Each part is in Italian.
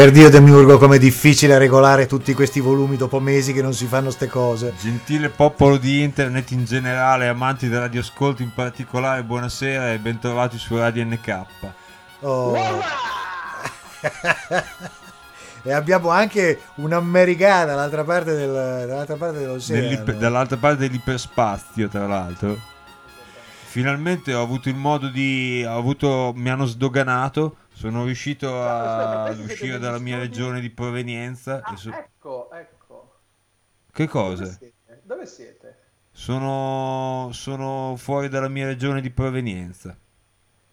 Per Dio Demiurgo, com'è difficile regolare tutti questi volumi dopo mesi che non si fanno ste cose. Gentile popolo di internet in generale, amanti del radioascolto in particolare, buonasera e bentrovati su Radio NK. Oh. e abbiamo anche un'americana dall'altra parte, del, dall'altra parte dell'oceano. dall'altra parte dell'iperspazio, tra l'altro. Finalmente ho avuto il modo di... Avuto, mi hanno sdoganato sono riuscito a uscire dalla mia regione di provenienza. Ah, so... Ecco, ecco. Che cosa? Dove siete? Dove siete? Sono, sono, fuori dalla mia regione di provenienza.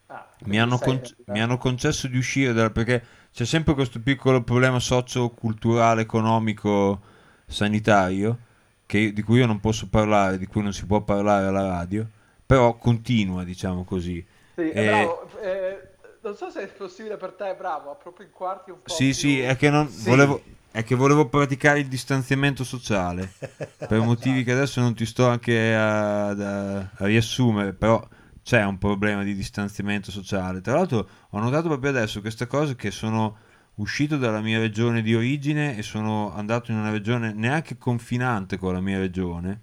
Ah, mi, hanno con... mi, hanno concesso di uscire da... perché c'è sempre questo piccolo problema socio-culturale, economico, sanitario, che... di cui io non posso parlare, di cui non si può parlare alla radio, però continua, diciamo così. Sì, e... bravo, eh, non so se è possibile per te, bravo, proprio in quarti un po'. Sì, più... sì, è che, non, sì. Volevo, è che volevo praticare il distanziamento sociale per motivi che adesso non ti sto anche a, a, a riassumere, però c'è un problema di distanziamento sociale. Tra l'altro ho notato proprio adesso queste cose che sono uscito dalla mia regione di origine e sono andato in una regione neanche confinante con la mia regione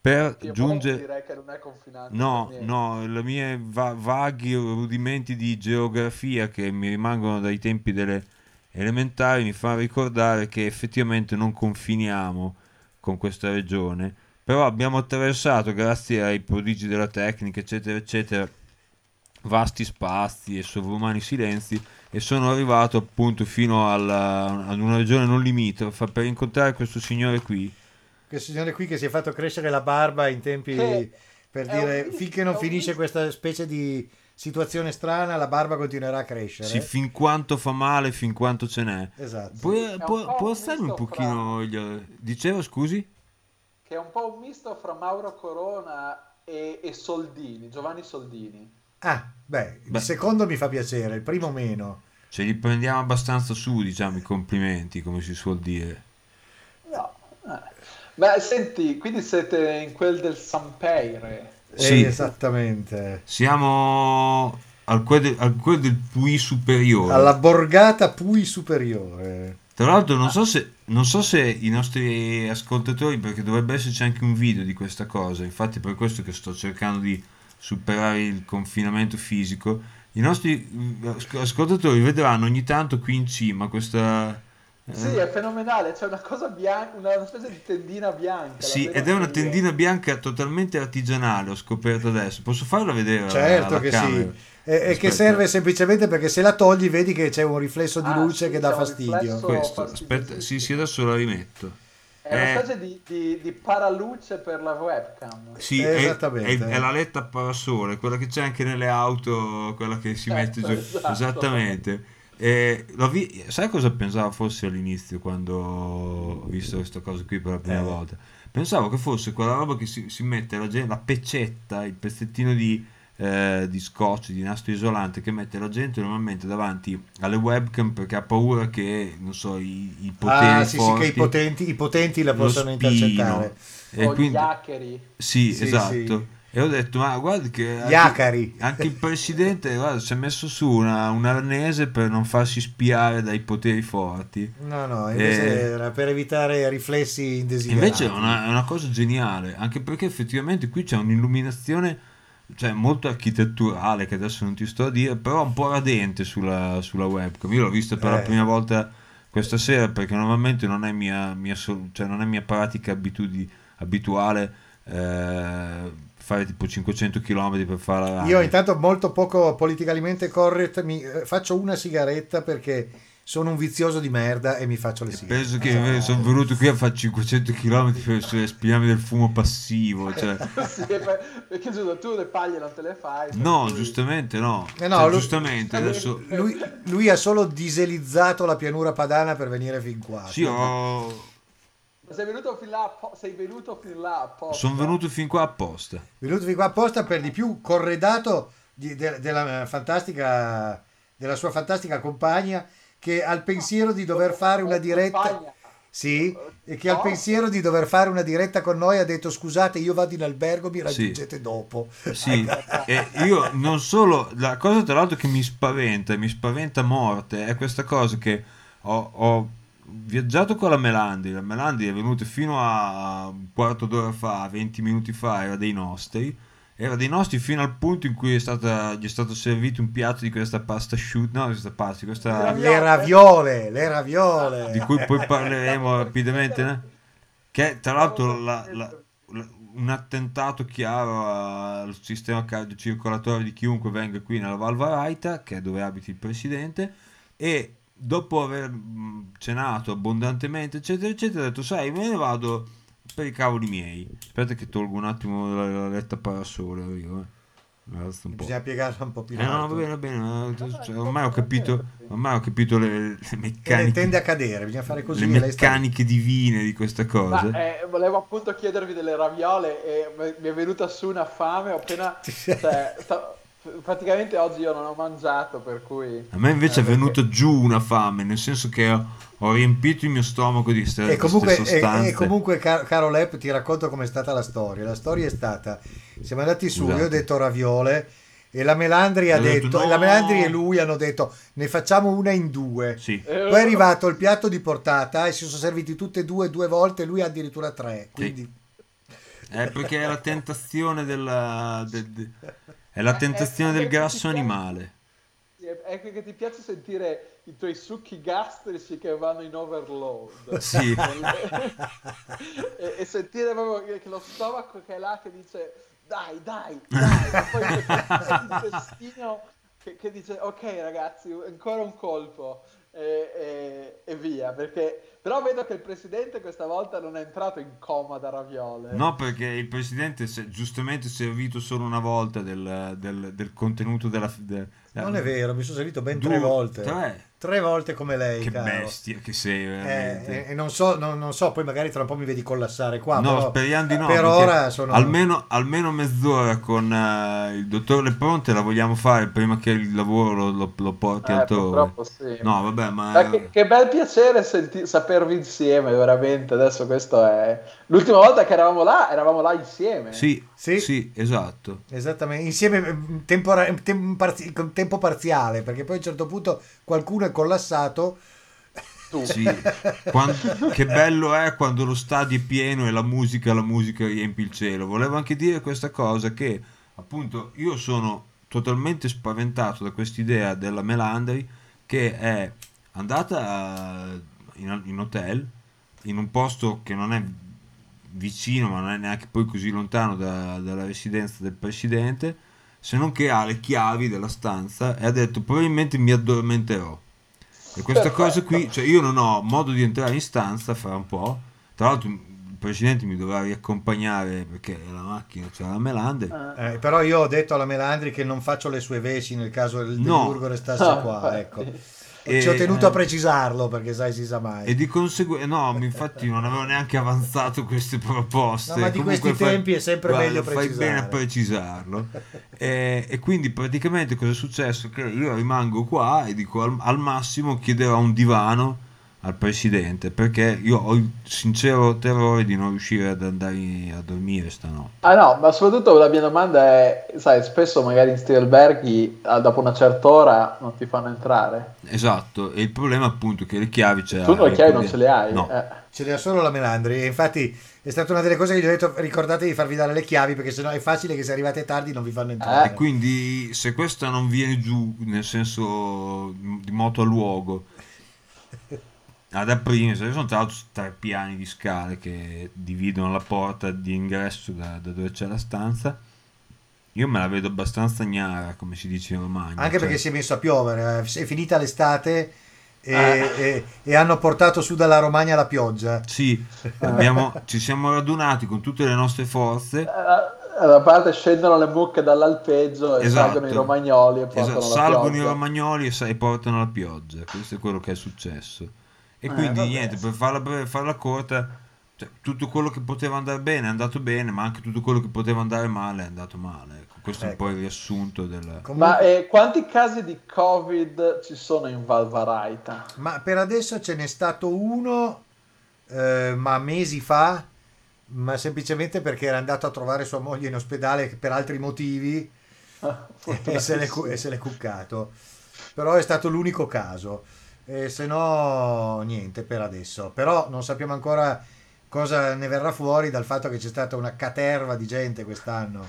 per giungere direi che non è confinante no no le mie va- vaghi rudimenti di geografia che mi rimangono dai tempi delle elementari mi fanno ricordare che effettivamente non confiniamo con questa regione. Però abbiamo attraversato grazie ai prodigi della tecnica eccetera eccetera vasti spazi e sovrumani silenzi e sono arrivato appunto fino alla, ad una regione non limitrofa per incontrare questo signore qui questo signore qui che si è fatto crescere la barba in tempi che per dire un, finché non finisce un... questa specie di situazione strana la barba continuerà a crescere. Sì fin quanto fa male fin quanto ce n'è. Esatto. Puoi, può, può stare un pochino fra... gli... dicevo scusi? Che è un po' un misto fra Mauro Corona e, e Soldini Giovanni Soldini. Ah beh, beh. il secondo mi fa piacere il primo meno. Ce li prendiamo abbastanza su diciamo i complimenti come si suol dire. No eh. Beh, senti, quindi siete in quel del Sampeire. Sì, esattamente. Siamo al quel, al quel del Pui superiore. Alla borgata Pui superiore. Tra l'altro non so, se, non so se i nostri ascoltatori, perché dovrebbe esserci anche un video di questa cosa, infatti per questo che sto cercando di superare il confinamento fisico, i nostri ascoltatori vedranno ogni tanto qui in cima questa sì, è fenomenale, c'è una cosa bianca, una specie di tendina bianca. Sì, ed è una tendina bianca totalmente artigianale, ho scoperto adesso. Posso farla vedere? Certo che camera? sì. E, che serve semplicemente perché se la togli vedi che c'è un riflesso di ah, luce sì, che dà fastidio. Questo, aspetta, sì, sì, adesso la rimetto. È una specie di, di, di, paraluce per la webcam. Sì, è, Esattamente. È, è, la letta parasole, quella che c'è anche nelle auto, quella che si mette giù. Esatto. Esattamente. Eh, vi- sai cosa pensavo fosse all'inizio quando ho visto questa cosa qui per la prima eh. volta? Pensavo che fosse quella roba che si, si mette la, gente, la peccetta, il pezzettino di, eh, di scotch, di nastro isolante che mette la gente normalmente davanti alle webcam perché ha paura che, non so, i, i poteri ah, sì, forti, sì, che i potenti, i potenti la possano intercettare. E o quindi, gli hackeri. Sì, sì esatto. Sì e ho detto, ma guarda che anche, anche il presidente guarda, si è messo su una, un arnese per non farsi spiare dai poteri forti. No, no, invece e... era per evitare riflessi indesiderati. Invece è una, una, cosa geniale, anche perché effettivamente qui c'è un'illuminazione cioè, molto architetturale, che adesso non ti sto a dire, però un po' radente sulla, sulla webcam. Io l'ho vista per eh. la prima volta questa sera perché normalmente non è mia, mia, cioè non è mia pratica abitudi, abituale. Eh, fare tipo 500 km per fare la. Io intanto molto poco politicamente correct mi eh, faccio una sigaretta perché sono un vizioso di merda e mi faccio le sigarette. Penso che oh. sono venuto qui a fare 500 km per respirarmi del fumo passivo. Cioè. sì, perché giusto, tu le paglie non te le fai. No, lui... giustamente no. Eh no cioè, lui, giustamente adesso... lui, lui, ha solo diselizzato la pianura padana per venire fin qua. Sì, ho sei venuto fin là, sei venuto fin là apposta. Sono venuto fin qua apposta. Venuto fin qua apposta per di più corredato di, de, della, fantastica, della sua fantastica compagna che al pensiero di dover fare una diretta... Sì, e che al pensiero di dover fare una diretta con noi ha detto scusate io vado in albergo, mi raggiungete sì. dopo. Sì, e io non solo, la cosa tra l'altro che mi spaventa, mi spaventa morte, è questa cosa che ho, ho viaggiato con la Melandi, la Melandi è venuta fino a un quarto d'ora fa, 20 minuti fa, era dei nostri, era dei nostri fino al punto in cui è stata, gli è stato servito un piatto di questa pasta asciutta, no, questa pasta, questa, Le raviole, le raviole. di cui poi parleremo rapidamente, né? che tra l'altro la- la- la- un attentato chiaro al sistema cardiocircolatorio di chiunque venga qui nella Val Varaita, che è dove abita il presidente, e dopo aver cenato abbondantemente, eccetera, eccetera, ho detto, sai, me ne vado per i cavoli miei. Aspetta che tolgo un attimo la, la letta parasole, io, eh. Bisogna piegarla un po' più in Eh, no, va bene, va bene, cioè, ormai ho capito, ormai ho capito le, le E le meccaniche, tende a cadere, bisogna fare così. le meccaniche divine di questa cosa. Ma, eh, volevo appunto chiedervi delle raviole e mi- mi è venuta su una fame, ho appena... cioè, sta- praticamente oggi io non ho mangiato, per cui... A me invece Eh, è perché- venuta giù una fame, nel senso che ho, ho riempito il mio stomaco di queste, E comunque, queste e- sostanze. e comunque Car- caro Lepp, ti racconto com'è stata la storia. La storia è stata: siamo andati su, Scusate. io ho detto raviole e la Melandri ha detto, detto, no. e la Melandri e lui hanno detto ne facciamo una in due. Sì, Eh, Poi è arrivato il piatto di portata e si sono serviti tutte e due due volte, lui addirittura tre. Quindi è perché è la tentazione della, de- de- è la Ma è tentazione del grasso animale. Sì, È che ti piace sentire i tuoi succhi gastrici che vanno in overload. Sì. e, e sentire proprio che, lo stomaco che è là che dice dai, dai, dai, e poi l'intestino che, che dice ok ragazzi, ancora un colpo e, e- e via. Perché... Però vedo che il presidente questa volta non è entrato in coma da raviole. No, perché il presidente si è giustamente servito solo una volta del, del- del contenuto della... de- non è vero, mi sono servito ben Due- tre volte. Tre? Tre volte come lei, Che caro. bestia che sei Eh, veramente. e, e non, so, non, non so, poi magari tra un po' mi vedi collassare qua. no, però speriamo di no. Per ora sono... almeno, almeno mezz'ora con eh, il dottor Lepronte la vogliamo fare prima che il lavoro lo, lo- lo porti Eh, altrove. sì. No, vabbè, ma... Ma che, che bel piacere senti- sapervi insieme, veramente. Adesso questo è. L'ultima volta che eravamo là, eravamo là insieme. Sì, Sì. sì, esatto. Esattamente, insieme eh, tempora- tem- parzi- con tempo parziale, perché poi a un certo punto qualcuno è collassato. Tu. Sì. Quan- che bello è quando lo stadio è pieno e la musica, la musica riempie il cielo. Volevo anche dire questa cosa che appunto io sono totalmente spaventato da quest'idea della Melandri che è andata eh, in, in hotel in un posto che non è vicino ma non è neanche poi così lontano da- dalla residenza del presidente se non che ha le chiavi della stanza e ha detto probabilmente mi addormenterò e questa Perfetto. cosa qui, cioè io non ho modo di entrare in stanza fra un po'. Tra l'altro il presidente mi dovrà riaccompagnare perché la macchina c'è la Melander. Eh. Eh, però io ho detto alla Melandri che non faccio le sue veci nel caso del No. Burgo restasse Ah, qua. infatti. Ecco. E- Ci ho tenuto a precisarlo perché sai si sa mai. E di conseguenza, no, infatti non avevo neanche avanzato queste proposte. No, ma di Comunque questi fai- tempi è sempre guarda, meglio Fai precisare. bene a precisarlo. e, e quindi praticamente cosa è successo? Che io rimango qua e dico al, al massimo chiederò un divano al presidente perché io ho il sincero terrore di non riuscire ad andare a dormire stanotte. Ah no, ma soprattutto la mia domanda è, sai, spesso magari in sti alberghi ah, dopo una certa ora non ti fanno entrare. Esatto, e il problema appunto è che le chiavi ce tu le chiavi non ce le hai. No. eh. Ce l'ha solo la Melandri e infatti è stata una delle cose che gli ho detto ricordatevi di farvi dare le chiavi perché sennò è facile che se arrivate tardi non vi fanno entrare. E quindi se questa non viene giù, nel senso di moto a luogo, ad aprile, se sono tra l'altro tre piani di scale che dividono la porta di ingresso da, da dove c'è la stanza, io me la vedo abbastanza gnara, come si dice in Romagna. Anche cioè- perché si è messo a piovere, eh, è finita l'estate e, Ah. e- e hanno portato su dalla Romagna la pioggia. Sì, abbiamo- ci siamo radunati con tutte le nostre forze. Eh, Da parte scendono le mucche dall'alpeggio e Esatto. salgono i romagnoli e portano Esatto, la salgono i pioggia. romagnoli e, sa- e portano la pioggia. Questo è quello che è successo. E Eh, quindi vabbè. niente, per farla, per farla corta, cioè, tutto quello che poteva andare bene è andato bene, ma anche tutto quello che poteva andare male è andato male. Ecco, questo è un Ecco. po' il riassunto del... Comunque- Ma eh, quanti casi di Covid ci sono in Valvaraita? Ma per adesso ce n'è stato uno, eh, ma mesi fa, ma semplicemente perché era andato a trovare sua moglie in ospedale per altri motivi e se l'è, e se l'è cuccato. Però è stato l'unico caso. E se no niente per adesso. Però non sappiamo ancora cosa ne verrà fuori dal fatto che c'è stata una caterva di gente quest'anno.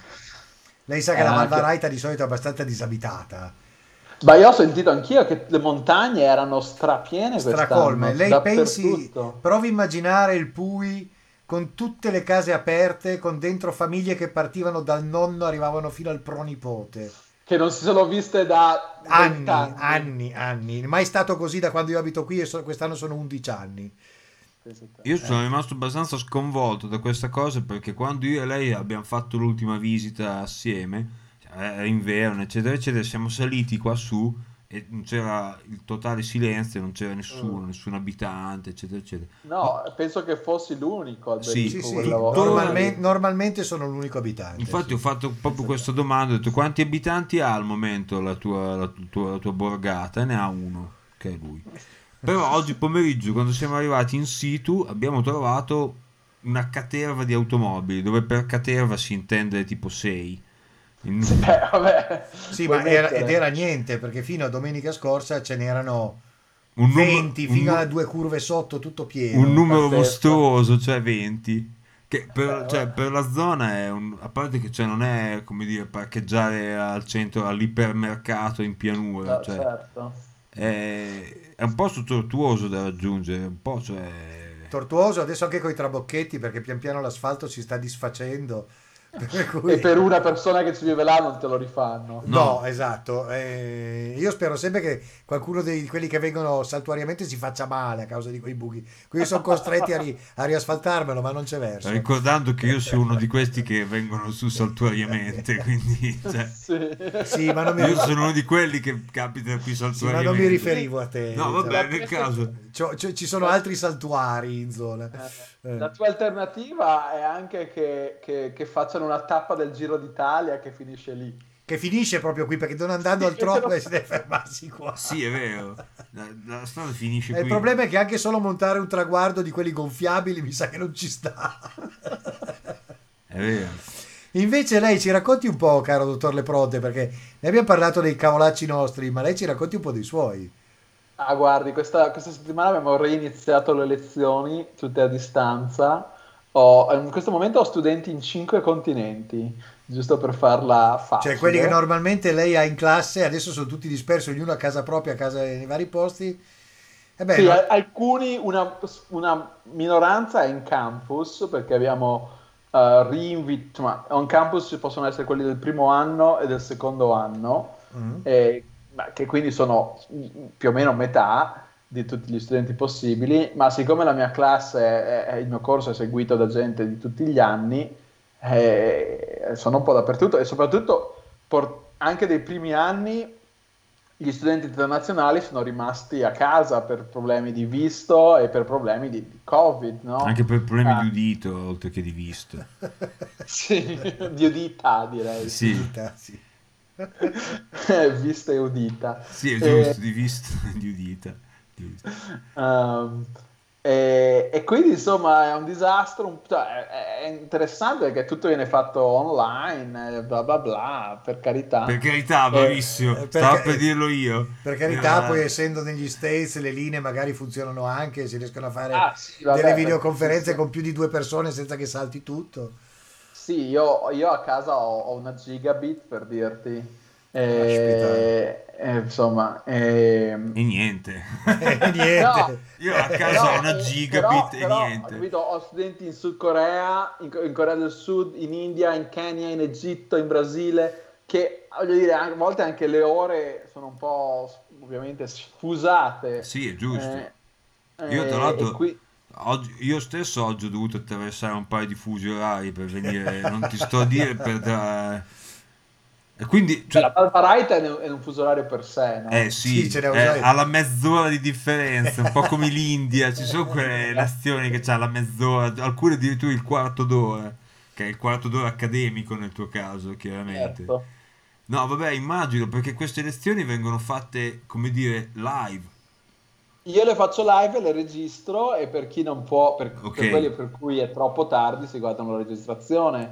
Lei sa che Eh, la anche- Malvaraita di solito è abbastanza disabitata. Ma io ho sentito anch'io che le montagne erano strapiene Stracolme. Lei pensi, provi a immaginare il Pui con tutte le case aperte, con dentro famiglie che partivano dal nonno, arrivavano fino al pronipote. Che non si sono viste da Anni, 20 anni. anni. Mai stato così da quando io abito qui e so- quest'anno sono 11 anni. Io sono rimasto abbastanza sconvolto da questa cosa perché quando io e lei abbiamo fatto l'ultima visita assieme, cioè, era inverno, eccetera, eccetera, siamo saliti qua su e non c'era il totale silenzio, non c'era nessuno, Mm. nessun abitante, eccetera, eccetera. No, penso che fossi l'unico al Sì, Sì, sì, quella volta. normalme- normalmente sono l'unico abitante. Infatti sì. ho fatto proprio questa domanda, ho detto quanti abitanti ha al momento la tua, la tua- la tua borgata? E ne ha uno, che è lui. Però oggi pomeriggio, quando siamo arrivati in situ, abbiamo trovato una caterva di automobili, dove per caterva si intende tipo 6. In- Eh, vabbè. Sì, ma era, ed era niente perché fino a domenica scorsa ce n'erano un, numero- 20 un fino nu- a due curve sotto, tutto pieno. un numero Pazzesco. mostruoso, cioè 20. Che per, Eh, cioè, per la zona è un. A parte che cioè, non è come dire parcheggiare al centro, all'ipermercato in pianura. Eh, Cioè, certo. è, è un posto tortuoso da raggiungere. Un po', cioè. Tortuoso, adesso anche con i trabocchetti perché pian piano l'asfalto si sta disfacendo. Cui- E per una persona che ci vive là non te lo rifanno. No, No. esatto. Eh, io spero sempre che qualcuno di quelli che vengono saltuariamente si faccia male a causa di quei buchi. Quindi sono costretti a, ri- a riasfaltarmelo, ma non c'è verso. Ricordando che io sono uno di questi che vengono su saltuariamente, quindi cioè, Sì. Sì, ma non mi, io sono uno di quelli che capita qui sì, ma saltuariamente. non mi riferivo a te. No, vabbè, Cioè, nel caso. c'ho- ci sono altri saltuari in zona. Eh, La tua alternativa è anche che, che- che facciano una tappa del Giro d'Italia che finisce lì. Che finisce proprio qui perché non andando Sì, altrove lo si deve fermarsi qua. Sì, è vero. La, la strada finisce E il qui. problema è che anche solo montare un traguardo di quelli gonfiabili mi sa che non ci sta. È vero. Invece lei ci racconti un po', caro dottor Leprote, perché ne abbiamo parlato dei cavolacci nostri, ma lei ci racconti un po' dei suoi. Ah, guardi, questa, questa settimana abbiamo reiniziato le lezioni tutte a distanza. Ho- in questo momento ho studenti in cinque continenti, giusto per farla facile. Cioè quelli che normalmente lei ha in classe, adesso sono tutti dispersi, ognuno a casa propria, a casa nei vari posti. E beh, Sì, no- alcuni, una, una minoranza è in campus perché abbiamo uh, reinvitato, ma on campus ci possono essere quelli del primo anno e del secondo anno, Mm. eh, ma che quindi sono più o meno metà di tutti gli studenti possibili, ma siccome la mia classe, è- è- il mio corso è seguito da gente di tutti gli anni, eh, sono un po' dappertutto e soprattutto por- anche dei primi anni gli studenti internazionali sono rimasti a casa per problemi di visto e per problemi di, di Covid, no? Anche per problemi Ah. di udito, oltre che di visto. Sì, di udita direi. Sì, Vita, sì. Vista e udita. sì, è Eh, giusto, di visto e di udita. Di udita. Ehm, e, e quindi insomma è un disastro, un- cioè, è, è interessante perché tutto viene fatto online, eh, bla bla bla, per carità. Per carità, bravissimo. eh, Stavo per dirlo io. Per carità, Eh, poi essendo negli States le linee magari funzionano anche, si riescono a fare Ah, sì, vabbè, delle videoconferenze con più di due persone senza che salti tutto. Sì, io, io a casa ho, ho una gigabit per dirti. E, e, insomma, ehm, E niente. E niente. No. Io a casa ho una gigabit però- e però, niente. capito, ho studenti in Sud Corea, in, in Corea del Sud, in India, in Kenya, in Egitto, in Brasile, che voglio dire, a volte anche le ore sono un po' ovviamente sfusate. Sì, è giusto. Eh, Io, tra eh, l'altro, e qui- Oggi- io stesso oggi ho dovuto attraversare un paio di fusi orari per venire, non ti sto a dire per da... E quindi, cioè, cioè, la Valparaita è, un- è un fuso orario per sé, no? eh sì, Sì, ce già io. alla mezz'ora di differenza, un po' come l'India, ci sono quelle nazioni che hanno la mezz'ora, alcune addirittura il quarto d'ora, che è il quarto d'ora accademico nel tuo caso, chiaramente. Certo. No, vabbè, immagino, perché queste lezioni vengono fatte, come dire, live. Io le faccio live le registro e per chi non può, per, Ok. per quelli per cui è troppo tardi si guardano la registrazione,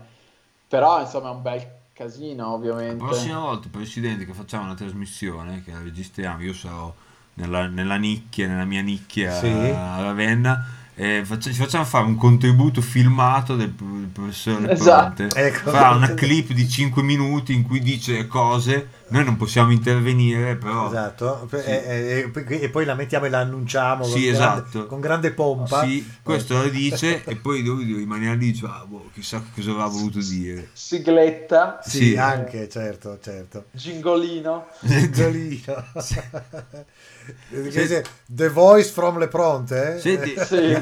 però insomma è un bel casino La ovviamente. prossima volta, Presidente, che facciamo una trasmissione, che la registriamo, io sarò nella, nella nicchia, nella mia nicchia Sì. a Ravenna. E faccia- ci facciamo fare un contributo filmato del, del professore Esatto. Leponte. Ecco. Fa una clip di 5 minuti in cui dice cose, noi non possiamo intervenire, però Esatto, Sì. e, e- e poi la mettiamo e la annunciamo Sì, con, grande, esatto. con grande pompa. sì, questo lo dice e poi lui rimane lì e dice, ah, boh, chissà cosa avrà voluto dire. Sigletta, Sì, Sì. anche, certo, certo. gingolino. Che dice, The Voice from Le Pronte? eh? Senti, Sì.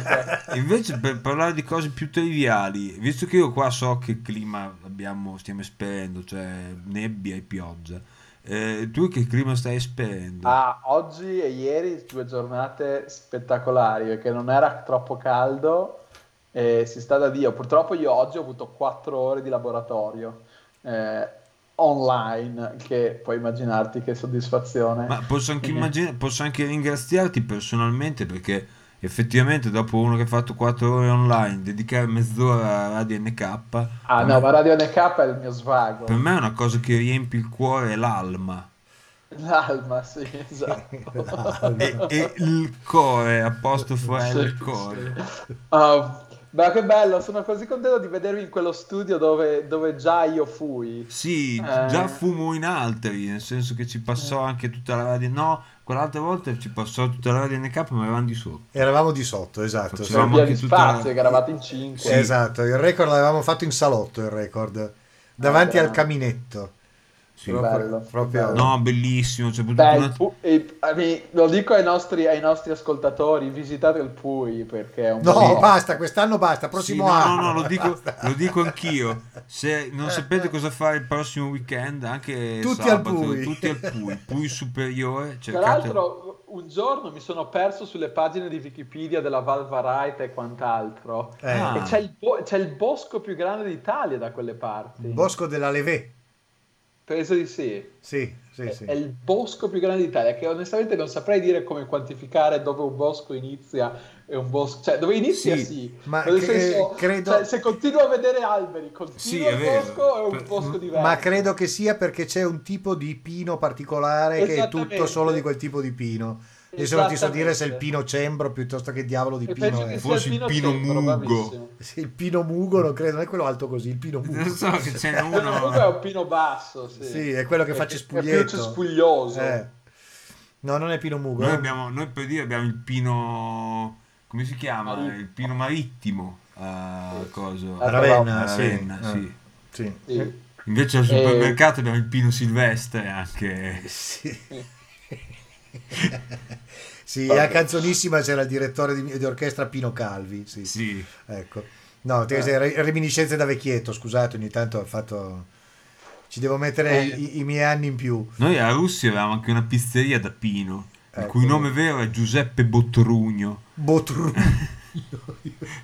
invece per parlare di cose più triviali, visto che io qua so che clima abbiamo, stiamo esperendo, cioè nebbia e pioggia, eh, tu che clima stai esperendo? Ah, oggi e ieri due giornate spettacolari perché non era troppo caldo e si sta da Dio. Purtroppo io oggi ho avuto quattro ore di laboratorio eh, online, che puoi immaginarti che soddisfazione. Ma posso anche, Eh. immagina- posso anche ringraziarti personalmente perché effettivamente dopo uno che ha fatto 4 ore online, dedicare mezz'ora a Radio NK, Ah no, me, ma Radio NK è il mio svago. per me è una cosa che riempie il cuore e l'alma. L'alma, sì, esatto. E, e il core, apostrofo Sì, il core. sì. Ah, ma che bello, sono così contento di vedervi in quello studio dove, dove già io fui. Sì, Eh. già fumo in altri, nel senso che ci passò anche tutta la radio. No, quell'altra volta ci passò tutta la radio NK, ma eravamo di sotto. Eravamo di sotto, esatto. Via anche di tutta spazio, la- che eravate in cinque. Sì. Esatto, il record l'avevamo fatto in salotto, il record, davanti Ah, al caminetto. Sì. Proprio- Bello, proprio- bello. No, bellissimo. Potuto Beh, un il attimo- Pu- mean, lo dico ai nostri, ai nostri ascoltatori, visitate il Pui perché è un No, bel- basta, quest'anno basta, prossimo Sì, no, anno. no, no, lo dico, lo dico anch'io. Se non sapete cosa fare il prossimo weekend, anche Tutti al sabato, Pui. tutti al Pui, Pui superiore. Tra Cercate... l'altro, un giorno mi sono perso sulle pagine di Wikipedia della Valvarite e quant'altro. Eh, Ah. E c'è il, bo- c'è il bosco più grande d'Italia da quelle parti. il bosco della Levè. Penso di sì. Sì, sì, È- sì. È il bosco più grande d'Italia, che onestamente non saprei dire come quantificare dove un bosco inizia e un bosco... Cioè, dove inizia Sì, sì, ma che- senso, credo- cioè, se continuo a vedere alberi, continua Sì, il è vero. bosco è un Per- bosco diverso. Ma credo che sia perché c'è un tipo di pino particolare che è tutto solo di quel tipo di pino. Adesso non ti so dire se è il pino cembro piuttosto che diavolo di E pino è. che sia Forse il pino centro, mugo. Sì, il pino mugo non credo, non è quello alto così, il pino mugo. Non so che c'è Il pino mugo è uno... un pino basso, sì. Sì, è quello che fa È- È più cespuglietto. cespuglioso. Eh. No, non è pino mugo. Noi, è- abbiamo, noi per dire abbiamo il pino... come si chiama? Marittimo. Il pino marittimo. a coso. A Ravenna, A sì. Ravenna, Eh. sì. Sì. Sì. Invece al Eh. supermercato abbiamo il pino silvestre anche. Sì. Sì, a Canzonissima c'era il direttore di, di orchestra Pino Calvi. Sì. Sì. Ecco. No, Eh. re- reminiscenze da vecchietto, scusate, ogni tanto ho fatto... Ci devo mettere Eh. i, i miei anni in più. Noi a Russia avevamo anche una pizzeria da Pino, il Ecco. cui nome vero è Giuseppe Bottrugno. Botru.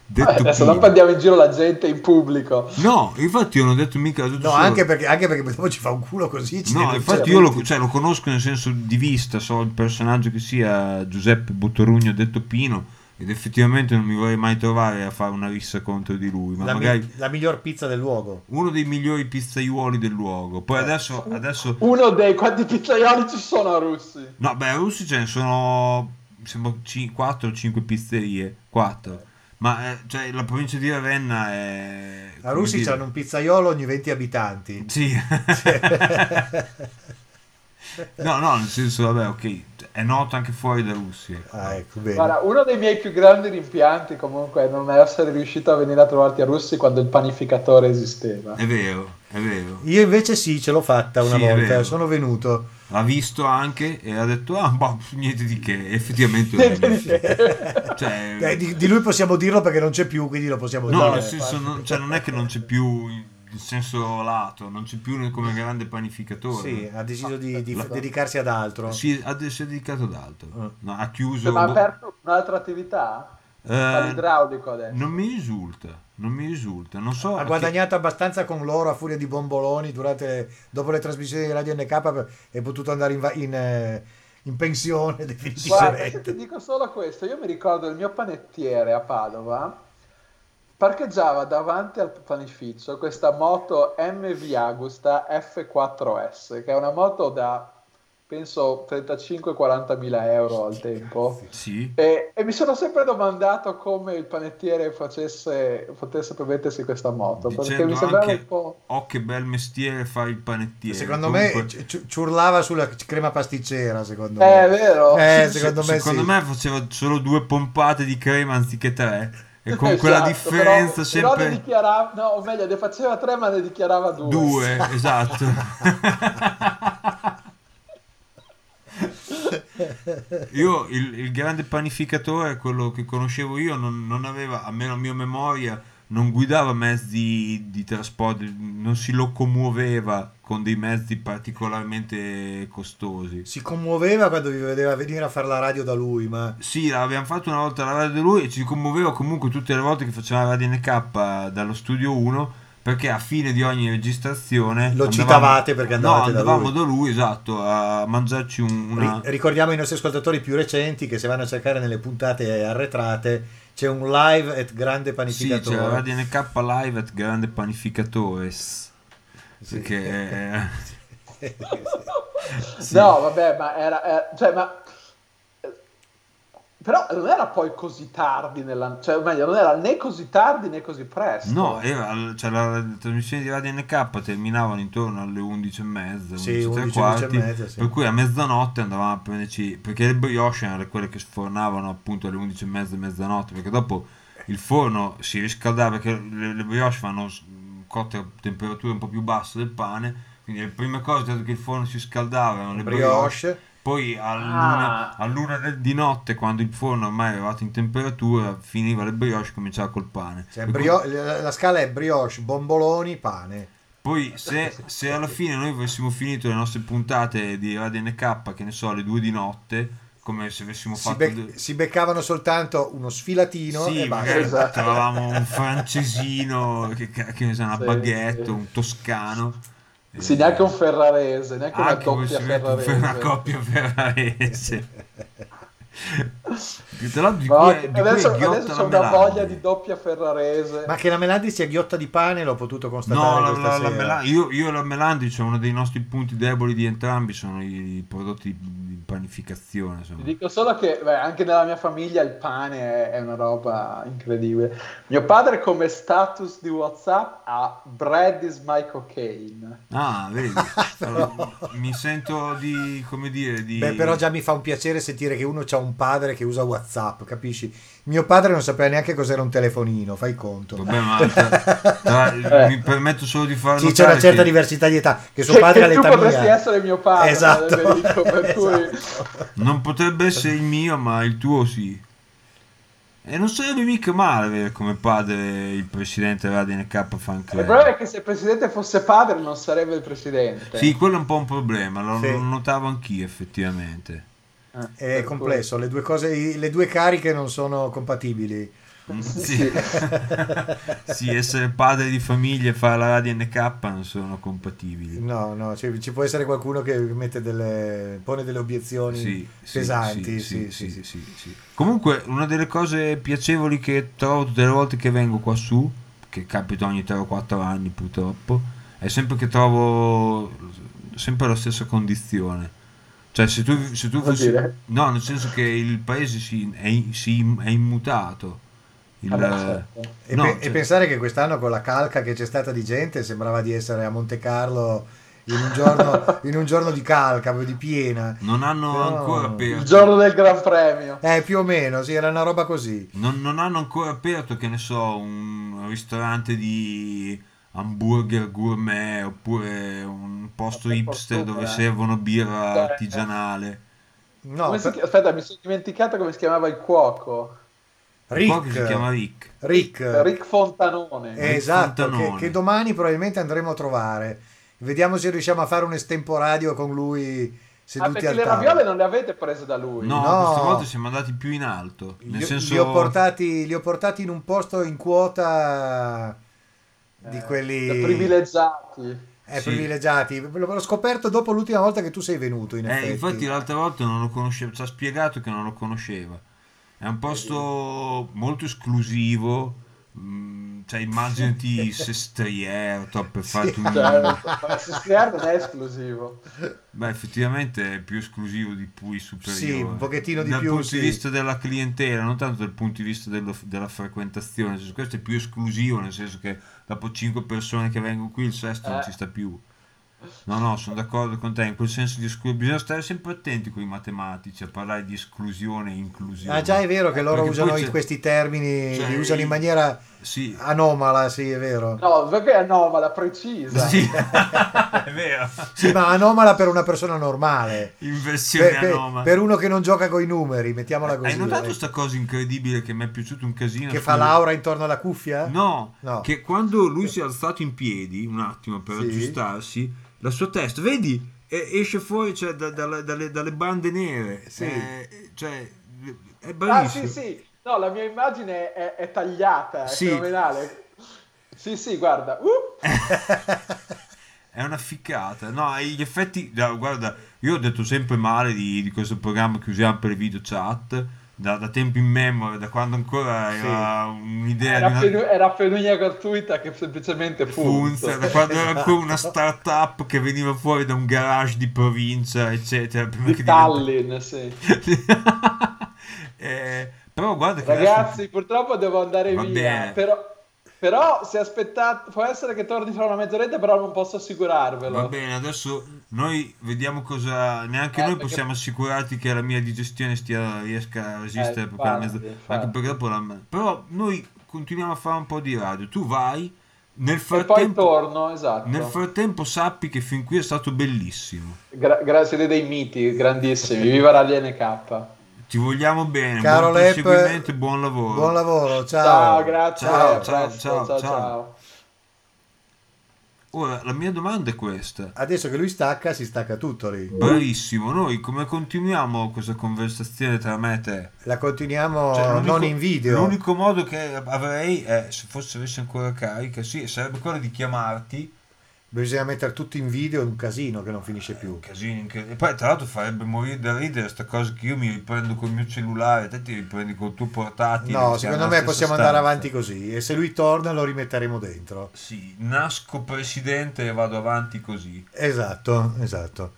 Detto Eh, adesso non prendiamo in giro la gente in pubblico. No, infatti io non ho detto mica... No, solo- anche perché, anche perché dopo ci fa un culo così. ci No, infatti io lo, cioè, lo conosco nel senso di vista, so il personaggio che sia Giuseppe Bottorugno detto Pino ed effettivamente non mi vorrei mai trovare a fare una rissa contro di lui, ma la, mi- magari la miglior pizza del luogo. uno dei migliori pizzaiuoli del luogo. Poi adesso, adesso Uno dei quanti pizzaioli ci sono a Russi? no, beh, a Russi ce ne sono mi sembra 4 o 5 pizzerie, 4. Ma eh, cioè, la provincia di Ravenna è A Russi dire- c'hanno un pizzaiolo ogni 20 abitanti. Sì. no, no, nel senso, vabbè, ok, è noto anche fuori da Russia. Ah, ecco, bene. Guarda, uno dei miei più grandi rimpianti comunque è non essere riuscito a venire a trovarti a Russi quando il panificatore esisteva. È vero, è vero. Io invece sì, ce l'ho fatta una Sì, volta, sono venuto. L'ha visto anche e ha detto, ah, boh, niente di che. Effettivamente, cioè, Eh, di, di lui possiamo dirlo perché non c'è più, quindi lo possiamo no, dire. nel senso, non, cioè, non è che non c'è più il senso lato, non c'è più come grande panificatore. Sì, ha deciso di, di La- dedicarsi ad altro. Si, ha, si è dedicato ad altro. Ah. No, ha chiuso. Ma ha boh, aperto un'altra attività? eh, l'idraulico adesso. non mi risulta, non mi risulta. Non so. Ha che- guadagnato abbastanza con loro a furia di bomboloni durante, dopo le trasmissioni di Radio NK è potuto andare in, va- in, eh, in pensione Guarda, io definitivamente. ti dico solo questo. Io mi ricordo il mio panettiere a Padova parcheggiava davanti al panificio questa moto MV Agusta F4S, che è una moto da penso 35-40 mila euro al tempo. Sì. E, e mi sono sempre domandato come il panettiere facesse, potesse permettersi questa moto. perché Dicendo mi sembrava anche, un po'. oh che bel mestiere fare il panettiere. Secondo Comunque, me ci- ci urlava sulla crema pasticcera, secondo Eh, me. è vero. Eh, se- secondo me secondo sì. me faceva solo due pompate di crema anziché tre. E con quella Esatto, differenza però, sempre... però ne dichiarava, no, o meglio, ne faceva tre, ma ne dichiarava due. Due, esatto. io il, il grande panificatore, quello che conoscevo io, non, non aveva, almeno a mia memoria, non guidava mezzi di trasporto, non si locomuoveva con dei mezzi particolarmente costosi. Si commuoveva quando vi vedeva venire a fare la radio da lui, ma Sì, l'abbiamo fatto una volta alla radio di lui e ci commuoveva comunque tutte le volte che faceva la radio NK dallo studio 1 perché a fine di ogni registrazione Lo andavamo- citavate perché andavate no, da andavamo lui. da lui esatto a mangiarci un- una ri- ricordiamo ai nostri ascoltatori più recenti che se vanno a cercare nelle puntate arretrate c'è un live at grande sì, panificatore. c'è la radio NK live at grande panificatores Sì. perché eh, sì. No, vabbè, ma era... era- cioè, ma... Però non era poi così tardi nella... Cioè, meglio, non era né così tardi né così presto. No, era, cioè, la, le trasmissioni di Radio NK terminavano intorno alle 11 e mezza, Sì, 11 e tre 11, quarti, 11 e mezza, sì. per cui a mezzanotte andavamo a prenderci, perché le brioche erano quelle che sfornavano appunto alle 11 e mezza, mezzanotte, perché dopo il forno si riscaldava, perché le, le brioche fanno s- cotte a temperature un po' più basse del pane, quindi le prime cose, dato che il forno si scaldava, erano le brioche, brioche. Poi all'una, Ah. all'una del- di notte, quando il forno ormai è arrivato in temperatura, finiva le brioche e cominciava col pane. Cioè, brio- la, la scala è brioche, bomboloni, pane. poi se, se alla fine noi avessimo finito le nostre puntate di Radio NK, che ne so, alle 2 di notte, come se avessimo Si, fatto... bec- de- si beccavano soltanto uno sfilatino sì, e basta. magari Esatto. trovavamo un francesino, che, che ne so, una Sì, baguette, sì. un toscano. Sì, neanche un ferrarese, neanche una anche doppia possibilmente ferrarese. una coppia ferrarese. L'altro di No, cui, di adesso, c'è una voglia di doppia ferrarese. Ma che la Melandi sia ghiotta di pane l'ho potuto constatare No, la, la- la. Melandi- io, io e la Melandi, cioè uno dei nostri punti deboli di entrambi sono i, i prodotti di panificazione. insomma. Ti dico solo che beh, anche nella mia famiglia il pane è, è una roba incredibile. Mio padre come status di WhatsApp ha Bread is my cocaine. Ah, vedi, Allora, mi sento di, come dire, di... Beh, però già mi fa un piacere sentire che uno ha un padre che usa WhatsApp, capisci? Mio padre non sapeva neanche cos'era un telefonino, fai conto. Vabbè, ma tra- tra- Eh. mi permetto solo di fare Sì, c'è una certa che diversità di età, che suo padre che ha tu l'età potresti mia. essere mio padre, Esatto. Federico, per cui... Esatto. non potrebbe essere il mio, ma il tuo sì. E non sarebbe mica male avere come padre il presidente Radio NK Fan Il problema è che se il presidente fosse padre non sarebbe il presidente. Sì, quello è un po' un problema, lo, Sì. lo notavo anch'io effettivamente. Eh, È per complesso, le due, cose, le due cariche non sono compatibili. Mm, Sì. Sì. Essere padre di famiglia e fare la radio NK non sono compatibili. No, no, ci, ci può essere qualcuno che mette delle, pone delle obiezioni Sì, sì, pesanti. sì, Sì, sì, sì. sì, sì. Comunque, una delle cose piacevoli che trovo tutte le volte che vengo qua su, che capita ogni 3 o 4 anni purtroppo, è sempre che trovo sempre la stessa condizione. Cioè, se tu, se tu fossi... dire? No, nel senso che il paese si, è, si- è immutato. Il, Vabbè, certo. E, no, pe- cioè- e pensare che quest'anno con la calca che c'è stata di gente sembrava di essere a Monte Carlo in un giorno, in un giorno di calca, di piena. non hanno No. ancora aperto. Il giorno del Gran Premio. Eh, più o meno, sì, era una roba così. Non, non hanno ancora aperto, che ne so, un ristorante di hamburger gourmet oppure un posto Vabbè, hipster posto, dove eh. servono birra Eh. artigianale. No, Come si per- Aspetta, mi sono dimenticato come si chiamava il cuoco. Che Rick, si chiama Rick. Rick, Rick Fontanone. Eh, esatto, che, Fontanone. che domani probabilmente andremo a trovare. Vediamo se riusciamo a fare un estemporadio con lui Ah, seduti perché al le tavolo. raviole non le avete prese da lui. No, No. questa volta siamo andati più in alto. Nel Li, senso, li ho portati, li ho portati in un posto in quota di Eh, quelli da privilegiati. eh, Sì. privilegiati. L'ho l'ho scoperto dopo l'ultima volta che tu sei venuto. In Eh, infatti l'altra volta non lo conosceva, ci ha spiegato che non lo conosceva. È un posto molto esclusivo, mm, cioè immaginati Sestriere per farti un... Cioè, non è esclusivo. Beh, effettivamente è più esclusivo di Pui superiore. Sì, un pochettino di dal più, punto sì. di vista della clientela, non tanto dal punto di vista dello- della frequentazione. Senso, questo è più esclusivo, nel senso che dopo 5 persone che vengono qui il sesto non Eh. ci sta più. No, no, sono d'accordo con te, in quel senso di esclusione. Bisogna stare sempre attenti con i matematici a parlare di esclusione e inclusione. Ah, già è vero che loro Perché usano questi termini, cioè, li usano in maniera Sì, anomala, sì, è vero. No, perché è no, ma la precisa. sì, è vero. Sì, ma anomala per una persona normale. In versione Per, anomala. per uno che non gioca con i numeri, mettiamola così. Hai notato dai. sta cosa incredibile che mi è piaciuto un casino? Che fa l'aura intorno alla cuffia? No, No. che quando lui si è alzato in piedi un attimo per Sì. aggiustarsi, la sua testa, vedi, esce fuori cioè, da- dalle, dalle- dalle bande nere. Sì. Eh, cioè, è Ah, bravissimo. sì, sì. No, la mia immagine è, è tagliata, è Sì. fenomenale. Sì, sì, guarda. Uh! È una ficcata. No, gli effetti. no, guarda, io ho detto sempre male di, di questo programma che usiamo per le video chat. Da, da tempo in memoria, da quando ancora era un'idea Era, una fenu- era penunia gratuita che semplicemente funziona. Da quando era ancora una startup che veniva fuori da un garage di provincia, eccetera. Prima Di che diventa- Tallinn, sì. Eh, però guarda che Ragazzi, purtroppo devo andare Va via. bene. Però, però se aspettate, può essere che torni fra una mezz'oretta, però non posso assicurarvelo. Va bene, adesso noi vediamo cosa. Neanche Eh, noi perché- possiamo assicurarti che la mia digestione stia, riesca a resistere Eh, per quella. Anche perché dopo la. Però noi continuiamo a fare un po' di radio. Tu vai. Nel frattempo, torno, esatto. nel frattempo sappi che fin qui è stato bellissimo. Gra- gra- siete dei miti grandissimi. Viva Radio NK. Ti vogliamo bene, Caro buon Lep, proseguimento e buon lavoro. Buon lavoro, ciao. Ciao, grazie. Ciao, ciao, presto, ciao, ciao, ciao. Ora, la mia domanda è questa. Adesso che lui stacca, si stacca tutto lì. Bravissimo, noi come continuiamo questa conversazione tra me e te? La continuiamo Cioè, non in video. L'unico modo che avrei è, se fosse avessi ancora carica, sì, sarebbe quello di chiamarti. Bisogna mettere tutto in video, è un casino che non finisce più. Un casino incredibile. E poi tra l'altro farebbe morire da ridere sta cosa che io mi riprendo col mio cellulare, te ti riprendi col tuo portatile. No, secondo me possiamo andare stanza. avanti così. E se lui torna lo rimetteremo dentro. Sì, nasco presidente e vado avanti così. Esatto, esatto.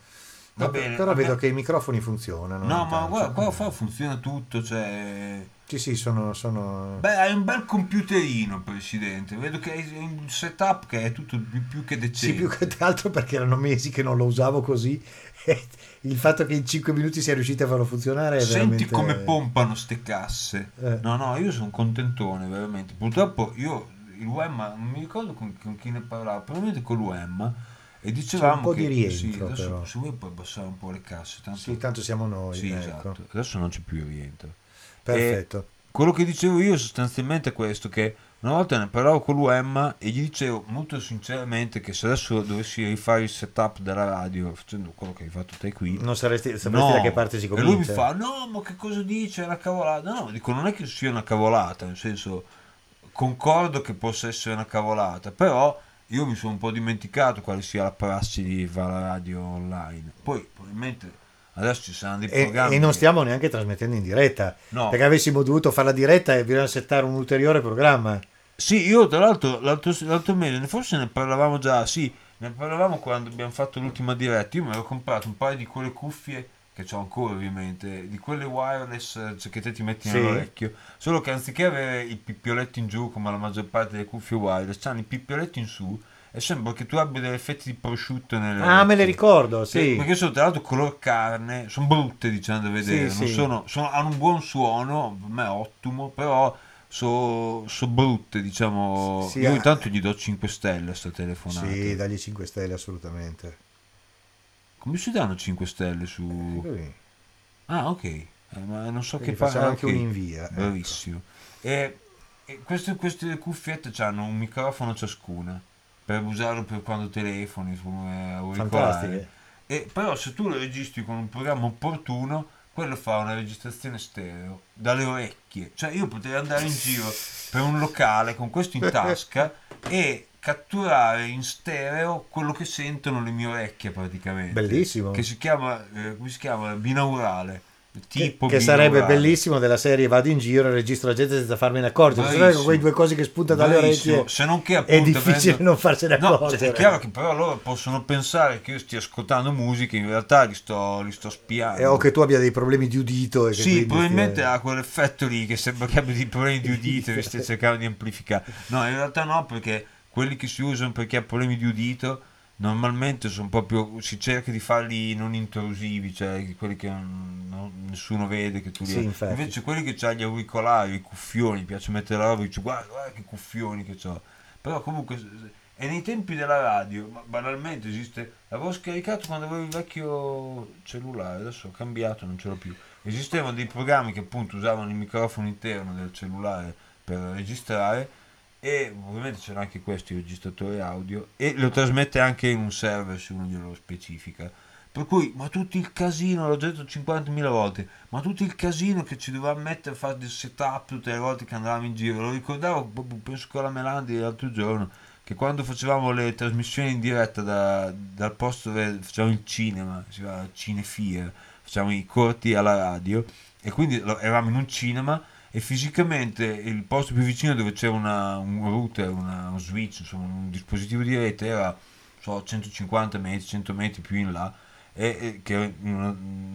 Va No, bene, però me- vedo che i microfoni funzionano. No, ma guarda, qua fa- funziona tutto, cioè... Sì, sì, sono... sono... Beh, hai un bel computerino, presidente. Vedo che hai un setup che è tutto più, più che decente. Sì, più che altro perché erano mesi che non lo usavo così. Il fatto che in 5 minuti sia riuscito a farlo funzionare è Senti veramente... come pompano ste casse. Eh. No, no, io sono contentone, veramente. Purtroppo io, il UEMA, non mi ricordo con, con chi ne parlavo, probabilmente con l'UEMA. E dicevamo po' che di rientro, sì, adesso, però. se vuoi puoi abbassare un po' le casse. Tanto, Sì, tanto siamo noi. Sì, ecco. esatto. Adesso non c'è più rientro. Perfetto. Quello che dicevo io sostanzialmente è questo, che una volta ne parlavo con l'UEMA e gli dicevo molto sinceramente che se adesso dovessi rifare il setup della radio facendo quello che hai fatto te qui, Non saresti, sapresti da che parte si e lui mi comincia. fa, no, ma che cosa dice? È una cavolata. No, dico, non è che sia una cavolata, nel senso, concordo che possa essere una cavolata, però io mi sono un po' dimenticato quale sia la prassi di fare la radio online. Poi, probabilmente, adesso ci saranno dei E, programmi... e non che- stiamo neanche trasmettendo in diretta. No. Perché avessimo dovuto fare la diretta e bisogna settare un ulteriore programma. Sì, io tra l'altro l'altro, l'altro mese, forse ne parlavamo già, sì, ne parlavamo quando abbiamo fatto l'ultima diretta, io mi ero comprato un paio di quelle cuffie, che ho ancora ovviamente, di quelle wireless cioè, che te ti metti Sì. nell'orecchio, solo che anziché avere i pippioletti in giù come la maggior parte delle cuffie wireless, hanno i pippioletti in su e sembra che tu abbia degli effetti di prosciutto nelle Ah, me le ricordo, sì. perché sono tra l'altro color carne, sono brutte diciamo da vedere, Sì, non sì. sono- sono- hanno un buon suono, per me è ottimo, però sono brutte diciamo, Sì, io intanto gli do 5 stelle a sta telefonata. Sì, dagli 5 stelle assolutamente. Come si danno 5 stelle su... Così. Ah ok, Eh, ma non so Quindi che fa... facciamo ah, anche ok. un'invia. ecco. Bravissimo. E, e queste, queste cuffiette hanno un microfono ciascuna per usarlo per quando telefoni su eh. Fantastiche. E però se tu lo registri con un programma opportuno, quello fa una registrazione stereo dalle orecchie. Cioè io potrei andare in giro per un locale con questo in tasca e catturare in stereo quello che sentono le mie orecchie praticamente. Bellissimo. Che si chiama, eh, come si chiama? Binaurale. Tipo che, che sarebbe bellissimo della serie vado in giro e registro la gente senza farmene accorgere Bravissimo. quei due cose che spuntano dalle orecchie se non che è appunto difficile avendo- non farsene No, accorgere cioè, è chiaro che però loro possono pensare che io stia ascoltando musica, in realtà li sto, li sto spiando. Eh, o che tu abbia dei problemi di udito Sì, probabilmente stia- ha quell'effetto lì che sembra che abbia dei problemi di udito e stia cercando di amplificare. No, in realtà no, perché quelli che si usano per chi ha problemi di udito normalmente sono proprio si cerca di farli non intrusivi, cioè quelli che non- nessuno vede che tu li Sì. Invece quelli che hanno gli auricolari, i cuffioni, mi piace mettere la roba e dici guarda, guarda che cuffioni che ho. Però comunque e nei tempi della radio, banalmente esiste, l'avevo scaricato quando avevo il vecchio cellulare, adesso ho cambiato, non ce l'ho più. Esistevano dei programmi che appunto usavano il microfono interno del cellulare per registrare e ovviamente c'erano anche questi registratori audio e lo trasmette anche in un server se uno glielo specifica. Per cui, ma tutto il casino, l'ho detto 50.000 volte, ma tutto il casino che ci doveva mettere a fare del setup tutte le volte che andavamo in giro. Lo ricordavo, penso con la Melandi l'altro giorno, che quando facevamo le trasmissioni in diretta da- dal posto dove facevamo il cinema, si chiama Cinefia, facevamo i corti alla radio, e quindi eravamo in un cinema e fisicamente il posto più vicino dove c'era una- un router, una- un switch, insomma un dispositivo di rete era so, 150 metri, 100 metri più in là, e, e- che era un,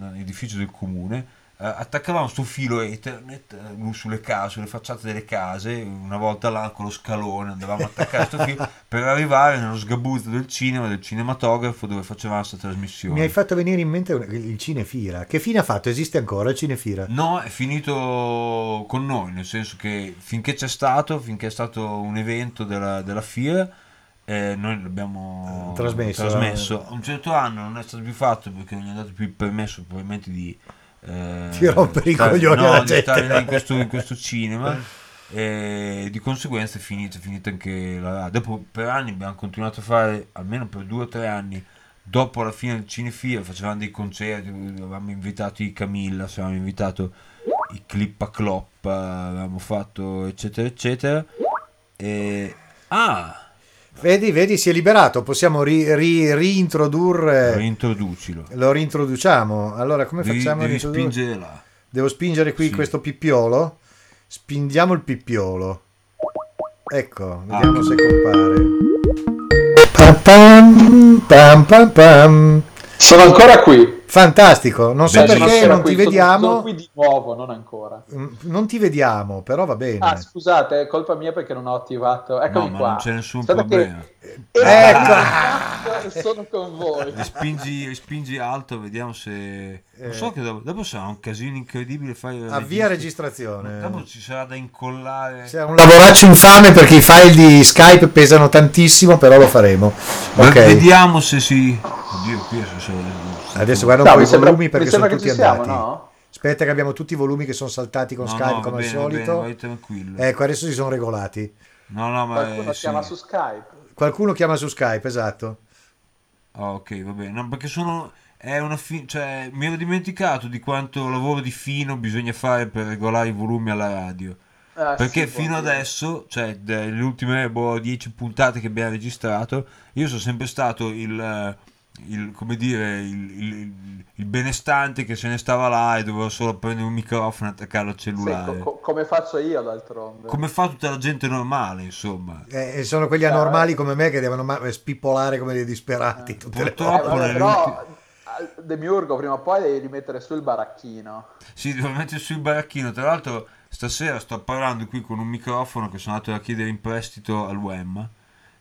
un edificio del comune. Eh, attaccavamo sto filo ethernet eh, sulle case, sulle facciate delle case, una volta là con lo scalone andavamo a attaccare sto filo per arrivare nello sgabuzzo del cinema, del cinematografo dove facevamo questa trasmissione. mi hai fatto venire in mente il Cinefira che fine ha fatto? esiste ancora il Cinefira? No, è finito con noi, nel senso che finché c'è stato, finché è stato un evento della, della fiera, eh, noi l'abbiamo Trasmesso, trasmesso. Un certo anno non è stato più fatto perché non gli è dato più il permesso probabilmente di... eh, Di rompere i stare- coglioni no, di stare in questo, in questo cinema e di conseguenza è finito, è finita anche la. Dopo per anni abbiamo continuato a fare, almeno per due o tre anni, dopo la fine del Cinefia facevamo dei concerti, avevamo invitato i Camilla, avevamo invitato i Clippa Clop, avevamo fatto eccetera eccetera. E... Ah, vedi, vedi si è liberato possiamo ri- ri- riintrodurre reintroducilo. lo reintroduciamo allora come Devi, facciamo a devi spingere là. devo spingere qui Sì. questo pippiolo spingiamo il pippiolo ecco vediamo se compare pam pam pam pam pam Sono ancora qui. Fantastico non so Beh, sono perché non qui, ti sono- vediamo Sono qui di nuovo, non ancora. Mm, non ti vediamo però va bene Ah, scusate, è colpa mia perché non ho attivato. Eccomi No, qua. non c'è nessun Solo che- problema. Ecco. sono con voi. Spingi, spingi alto, vediamo se. Non so che dopo, dopo sarà un casino incredibile. Fai avvia registrazione Dopo ci sarà da incollare. C'è un lavoraccio infame perché i file di Skype pesano tantissimo, però lo faremo. Ma Ok. Vediamo se si. Oddio, qui adesso. Adesso guarda un No, po' i sembra, volumi mi perché sono tutti ci siamo, andati. no? Aspetta che abbiamo tutti i volumi che sono saltati con No, Skype no, come al bene, va solito. bene, vai tranquillo. Ecco, adesso si sono regolati. No, no, ma. Qualcuno eh, sì. chiama su Skype. Qualcuno chiama su Skype, esatto. Ah, ok, va bene. No, perché sono. È una fi- cioè, mi ero dimenticato di quanto lavoro di fino bisogna fare per regolare i volumi alla radio. Ah, Perché sì, fino adesso, cioè delle ultime boh, 10 puntate che abbiamo registrato, io sono sempre stato il, eh, il- come dire, il, il- il benestante che se ne stava là e dovevo solo prendere un microfono e attaccarlo al Sì, cellulare. co- co- come faccio io d'altronde. Come fa tutta la gente normale, insomma. Eh, e sono quelli anormali come me che devono ma- spippolare come dei disperati. tutte le Eh, Purtroppo vabbè, nelle però Demiurgo prima o poi devi rimettere su il baracchino. Si devo mettere sul baracchino. Tra l'altro, stasera sto parlando qui con un microfono che sono andato a chiedere in prestito al WEM,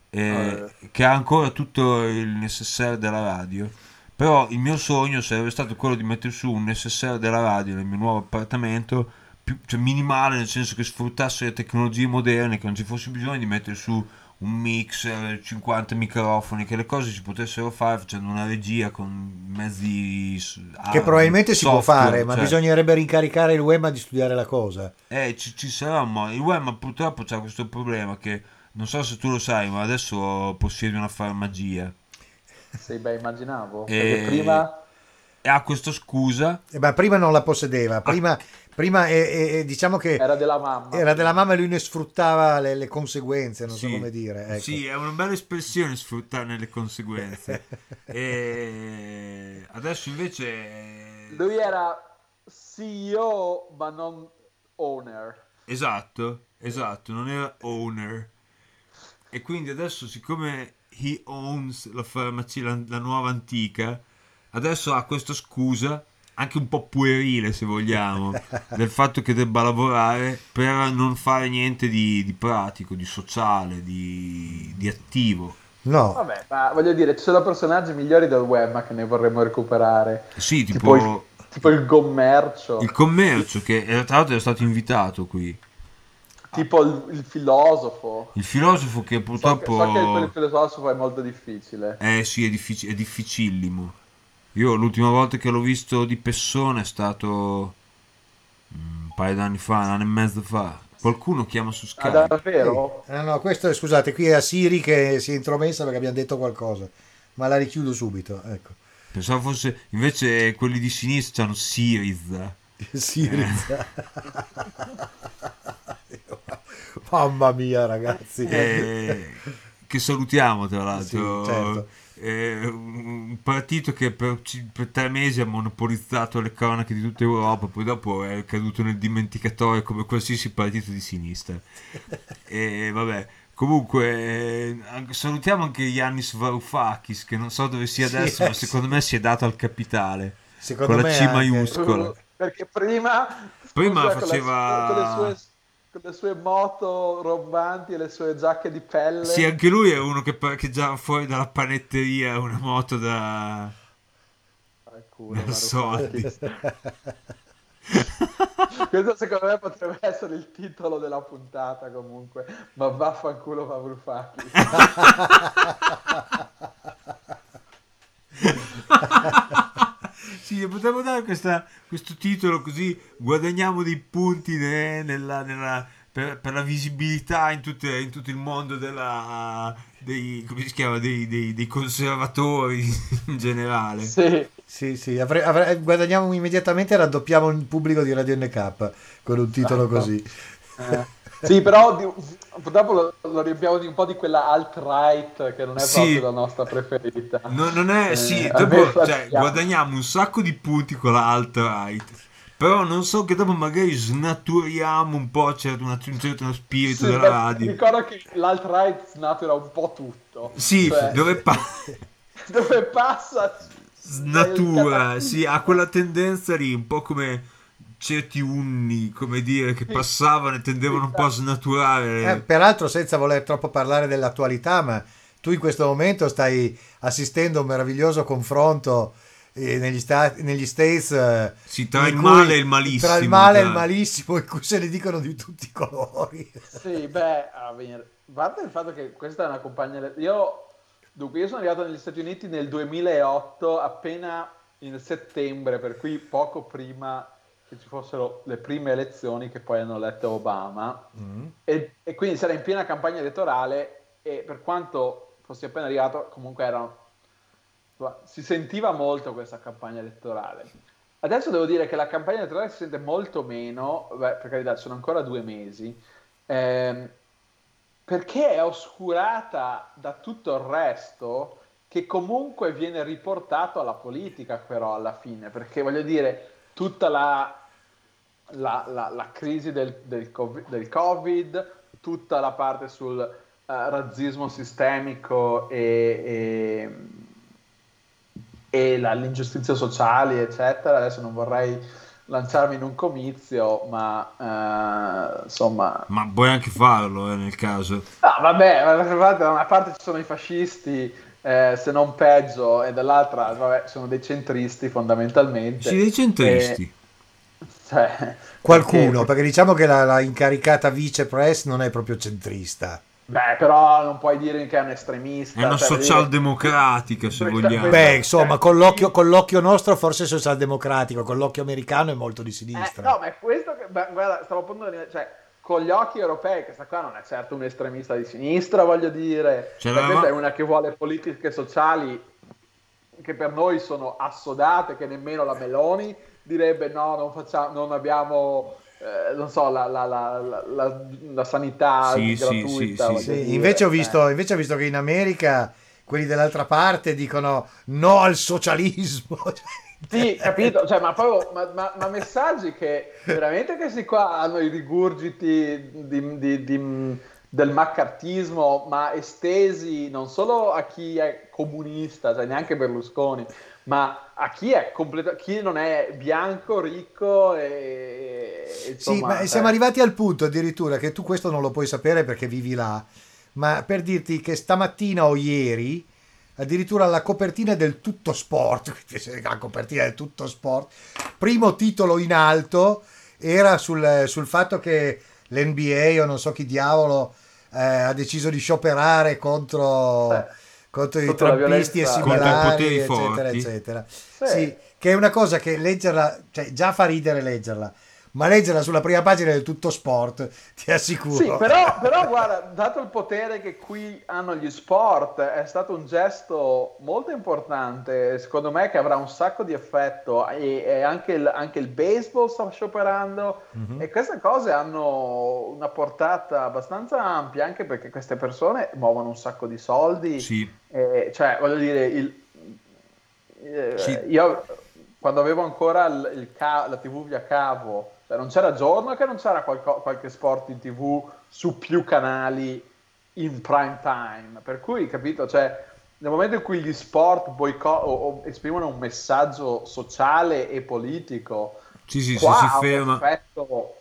eh, che ha ancora tutto il necessaire della radio. Però il mio sogno sarebbe stato quello di mettere su un necessaire della radio nel mio nuovo appartamento, più, cioè minimale, nel senso che sfruttasse le tecnologie moderne, che non ci fosse bisogno di mettere su un mixer, 50 microfoni, che le cose si potessero fare facendo una regia con mezzi s- Che ah, probabilmente si può software, fare, ma cioè- bisognerebbe rincaricare il web di studiare la cosa. eh, ci, ci sarà modo. Il web purtroppo c'ha questo problema che non so se tu lo sai, ma adesso possiede una farmacia. Sì, beh, immaginavo. E- Perché prima... E ha questa scusa. Eh, ma prima non la possedeva, prima, prima eh, eh, eh, diciamo che Era della mamma. era della mamma e lui ne sfruttava le, le conseguenze, non so Sì. come dire. Ecco. Sì, è una bella espressione sfruttarne le conseguenze. e adesso invece. Lui era CEO ma non owner. Esatto, esatto, non era owner. E quindi adesso, siccome he owns la farmacia, la, la nuova antica, adesso ha questa scusa, anche un po' puerile se vogliamo, del fatto che debba lavorare per non fare niente di, di pratico, di sociale, di, di attivo. No, Vabbè, ma voglio dire, ci sono personaggi migliori del web ma che ne vorremmo recuperare. Sì, Tipo tipo il, tipo il commercio, il commercio, che eh, tra l'altro è stato invitato qui. Tipo il, il filosofo. Il filosofo che So che, purtroppo... so che per il filosofo è molto difficile. Eh sì, è, diffic- è difficillimo. Io l'ultima volta che l'ho visto di persona è stato mm, un paio d'anni fa, un anno e mezzo fa. Qualcuno chiama su Ah, Skype. davvero? Eh, no, questo è, scusate, qui è a Siri che si è intromessa perché abbiamo detto qualcosa, ma la richiudo subito, ecco. Pensavo fosse invece quelli di sinistra hanno Siriza. Siri. Mamma mia, ragazzi. Eh, che salutiamo tra l'altro. Sì, certo. Eh, un partito che per, per tre mesi ha monopolizzato le cronache di tutta Europa, poi dopo è caduto nel dimenticatoio come qualsiasi partito di sinistra. E vabbè, comunque eh, anche- salutiamo anche Yannis Varoufakis, che non so dove sia Sì, adesso, eh, ma secondo sì. me si è dato al capitale. Secondo con la C anche- maiuscola. Perché prima, Prima con faceva- con, le sue, con le sue moto rombanti e le sue giacche di pelle. Sì, anche lui è uno che parcheggiava fuori dalla panetteria una moto da, Al culo, da soldi. Questo secondo me potrebbe essere il titolo della puntata comunque. Ma vaffanculo Varoufakis. Sì, potremmo dare questa- questo titolo così guadagniamo dei punti ne- nella- nella- per, per la visibilità in, tutte- in tutto il mondo della, dei, come si chiama, dei, dei- dei conservatori in generale. Sì. Sì, sì, avre- avre- guadagniamo immediatamente e raddoppiamo il pubblico di Radio NK con un titolo Esatto. così. Eh, sì, però di- purtroppo lo, lo riempiamo di un po' di quella alt-right che non è Sì. proprio la nostra preferita. No- non è, Eh, sì, dopo, cioè, guadagniamo un sacco di punti con la alt-right. Però non so che dopo magari snaturiamo un po' certo, una- un certo spirito Sì, della radio. Ricordo che l'alt-right snatura un po' tutto. Sì, Cioè, dove pa- dove passa snatura, sì, ha quella tendenza lì, un po' come certi unni, come dire, che passavano e tendevano un po' a snaturare. Eh, peraltro, senza voler troppo parlare dell'attualità, ma tu in questo momento stai assistendo a un meraviglioso confronto eh, negli, sta- negli States eh, Sì, tra il cui- male e il malissimo. Tra il male e il malissimo, in cui se ne dicono di tutti i colori. Sì, beh, a parte il fatto che questa è una compagnia. Io, dunque, io sono arrivato negli Stati Uniti nel 2008, appena in settembre, per cui poco prima che ci fossero le prime elezioni che poi hanno eletto Obama. E, e quindi si era in piena campagna elettorale e per quanto fossi appena arrivato, comunque erano, si sentiva molto questa campagna elettorale. Adesso devo dire che la campagna elettorale si sente molto meno, beh, per carità, sono ancora due mesi, ehm, perché è oscurata da tutto il resto che comunque viene riportato alla politica però alla fine, perché voglio dire, tutta la, la, la- la crisi del, del COVID, del Covid, tutta la parte sul eh, razzismo sistemico e, e, e la- l'ingiustizia sociale, eccetera. Adesso non vorrei lanciarmi in un comizio, ma eh, insomma... Ma puoi anche farlo, eh, nel caso. No, vabbè, d'altra parte da una parte ci sono i fascisti, eh, se non peggio, e dall'altra vabbè, sono dei centristi fondamentalmente. Sì, dei centristi. Eh, cioè, Qualcuno, perché- perché diciamo che la, la incaricata vice press non è proprio centrista. Beh, però non puoi dire che è un estremista. È una cioè, dire- socialdemocratica, se vogliamo. Beh, insomma, con l'occhio, con l'occhio nostro forse socialdemocratico, con l'occhio americano è molto di Eh, sinistra. no, ma è questo che, beh, guarda, stavo appunto, cioè, con gli occhi europei, questa qua non è certo un estremista di sinistra, voglio dire. Cioè, questa è una che vuole politiche sociali che per noi sono assodate, che nemmeno la Meloni direbbe no, non, facciamo, non abbiamo, eh, non so, la, la- la- la- sanità Sì, gratuita. sì, Sì, invece, ho Eh. visto, invece ho visto che in America quelli dell'altra parte dicono no al socialismo. Sì, capito, cioè, ma, poi, ma, ma, ma, messaggi che veramente questi qua hanno i rigurgiti di, di, di, del maccartismo, ma estesi non solo a chi è comunista, cioè neanche Berlusconi, ma a chi è completo, chi non è bianco, ricco e... Insomma, sì, ma siamo arrivati al punto addirittura che tu questo non lo puoi sapere perché vivi là, ma per dirti che stamattina o ieri addirittura la copertina del tutto sport, la copertina del tutto sport, primo titolo in alto era sul, sul fatto che l'NBA o non so chi diavolo eh, ha deciso di scioperare contro, eh, contro i trappisti e similari, eccetera, eccetera. Sì. sì, che è una cosa che leggerla, cioè già fa ridere leggerla ma leggerla sulla prima pagina del tutto sport, ti assicuro. Sì, però, però guarda, dato il potere che qui hanno gli sport, è stato un gesto molto importante, secondo me che avrà un sacco di effetto e, e anche, il, anche, il, baseball sta scioperando mm-hmm. e queste cose hanno una portata abbastanza ampia anche perché queste persone muovono un sacco di soldi. Sì. E, cioè, voglio dire, il, eh, sì. io quando avevo ancora il, il ca- la TV via cavo cioè, non c'era giorno che non c'era qualco, qualche sport in tv su più canali in prime time. Per cui, capito, cioè, nel momento in cui gli sport boico- o, o esprimono un messaggio sociale e politico, sì, sì, si ferma. Effetto...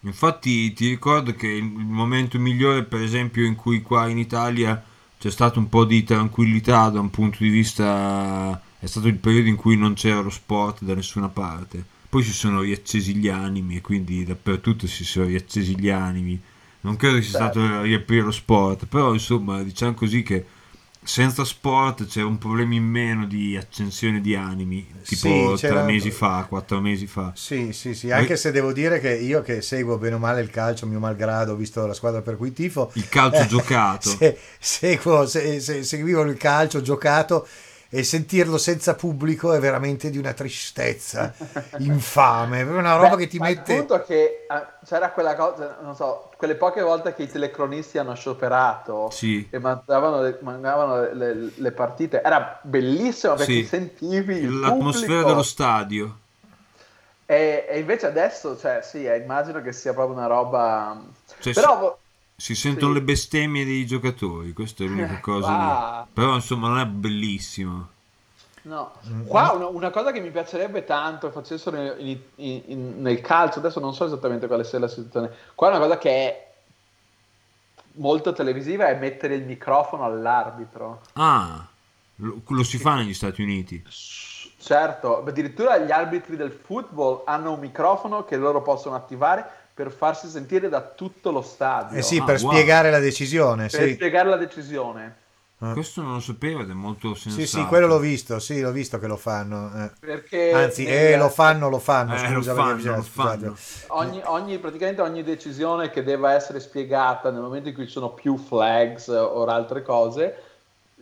Infatti ti ricordo che il momento migliore, per esempio, in cui qua in Italia c'è stato un po' di tranquillità da un punto di vista... è stato il periodo in cui non c'era lo sport da nessuna parte poi si sono riaccesi gli animi e quindi dappertutto si sono riaccesi gli animi. Non credo sia stato riaprire lo sport, però insomma diciamo così che senza sport c'era un problema in meno di accensione di animi, tipo sì, tre mesi fa, quattro mesi fa. Sì, sì, sì, anche e... se devo dire che io che seguo bene o male il calcio, mio malgrado, visto la squadra per cui tifo. Il calcio eh, giocato. Se, seguo, se, se, seguivo il calcio giocato e sentirlo senza pubblico è veramente di una tristezza infame, è una roba Beh, che ti mette... Il punto che ah, c'era quella cosa, non so, quelle poche volte che i telecronisti hanno scioperato sì. e mandavano, le, mandavano le, le, partite, era bellissimo perché sì. sentivi l'atmosfera pubblico. dello stadio. E, e, invece adesso, cioè, sì, eh, immagino che sia proprio una roba... Cioè, Però... Si sentono sì. le bestemmie dei giocatori, questa è l'unica cosa. Ah. Però insomma non è bellissimo. No, qua una, una, cosa che mi piacerebbe tanto facessero in, in, in, nel calcio, adesso non so esattamente quale sia la situazione, qua una cosa che è molto televisiva è mettere il microfono all'arbitro. Ah, lo, lo si fa negli Stati Uniti. Certo, addirittura gli arbitri del football hanno un microfono che loro possono attivare per farsi sentire da tutto lo stadio. Eh sì, ah, per wow. spiegare la decisione. Per sì. spiegare la decisione. Eh. Questo non lo sapevo ed è molto sensato. Sì, sì, quello l'ho visto, sì, l'ho visto che lo fanno. Eh. Perché Anzi, eh, lo fanno, lo fanno, eh, scusa, lo fanno, lo fanno. Ogni, ogni, praticamente ogni decisione che deve essere spiegata nel momento in cui ci sono più flags o altre cose,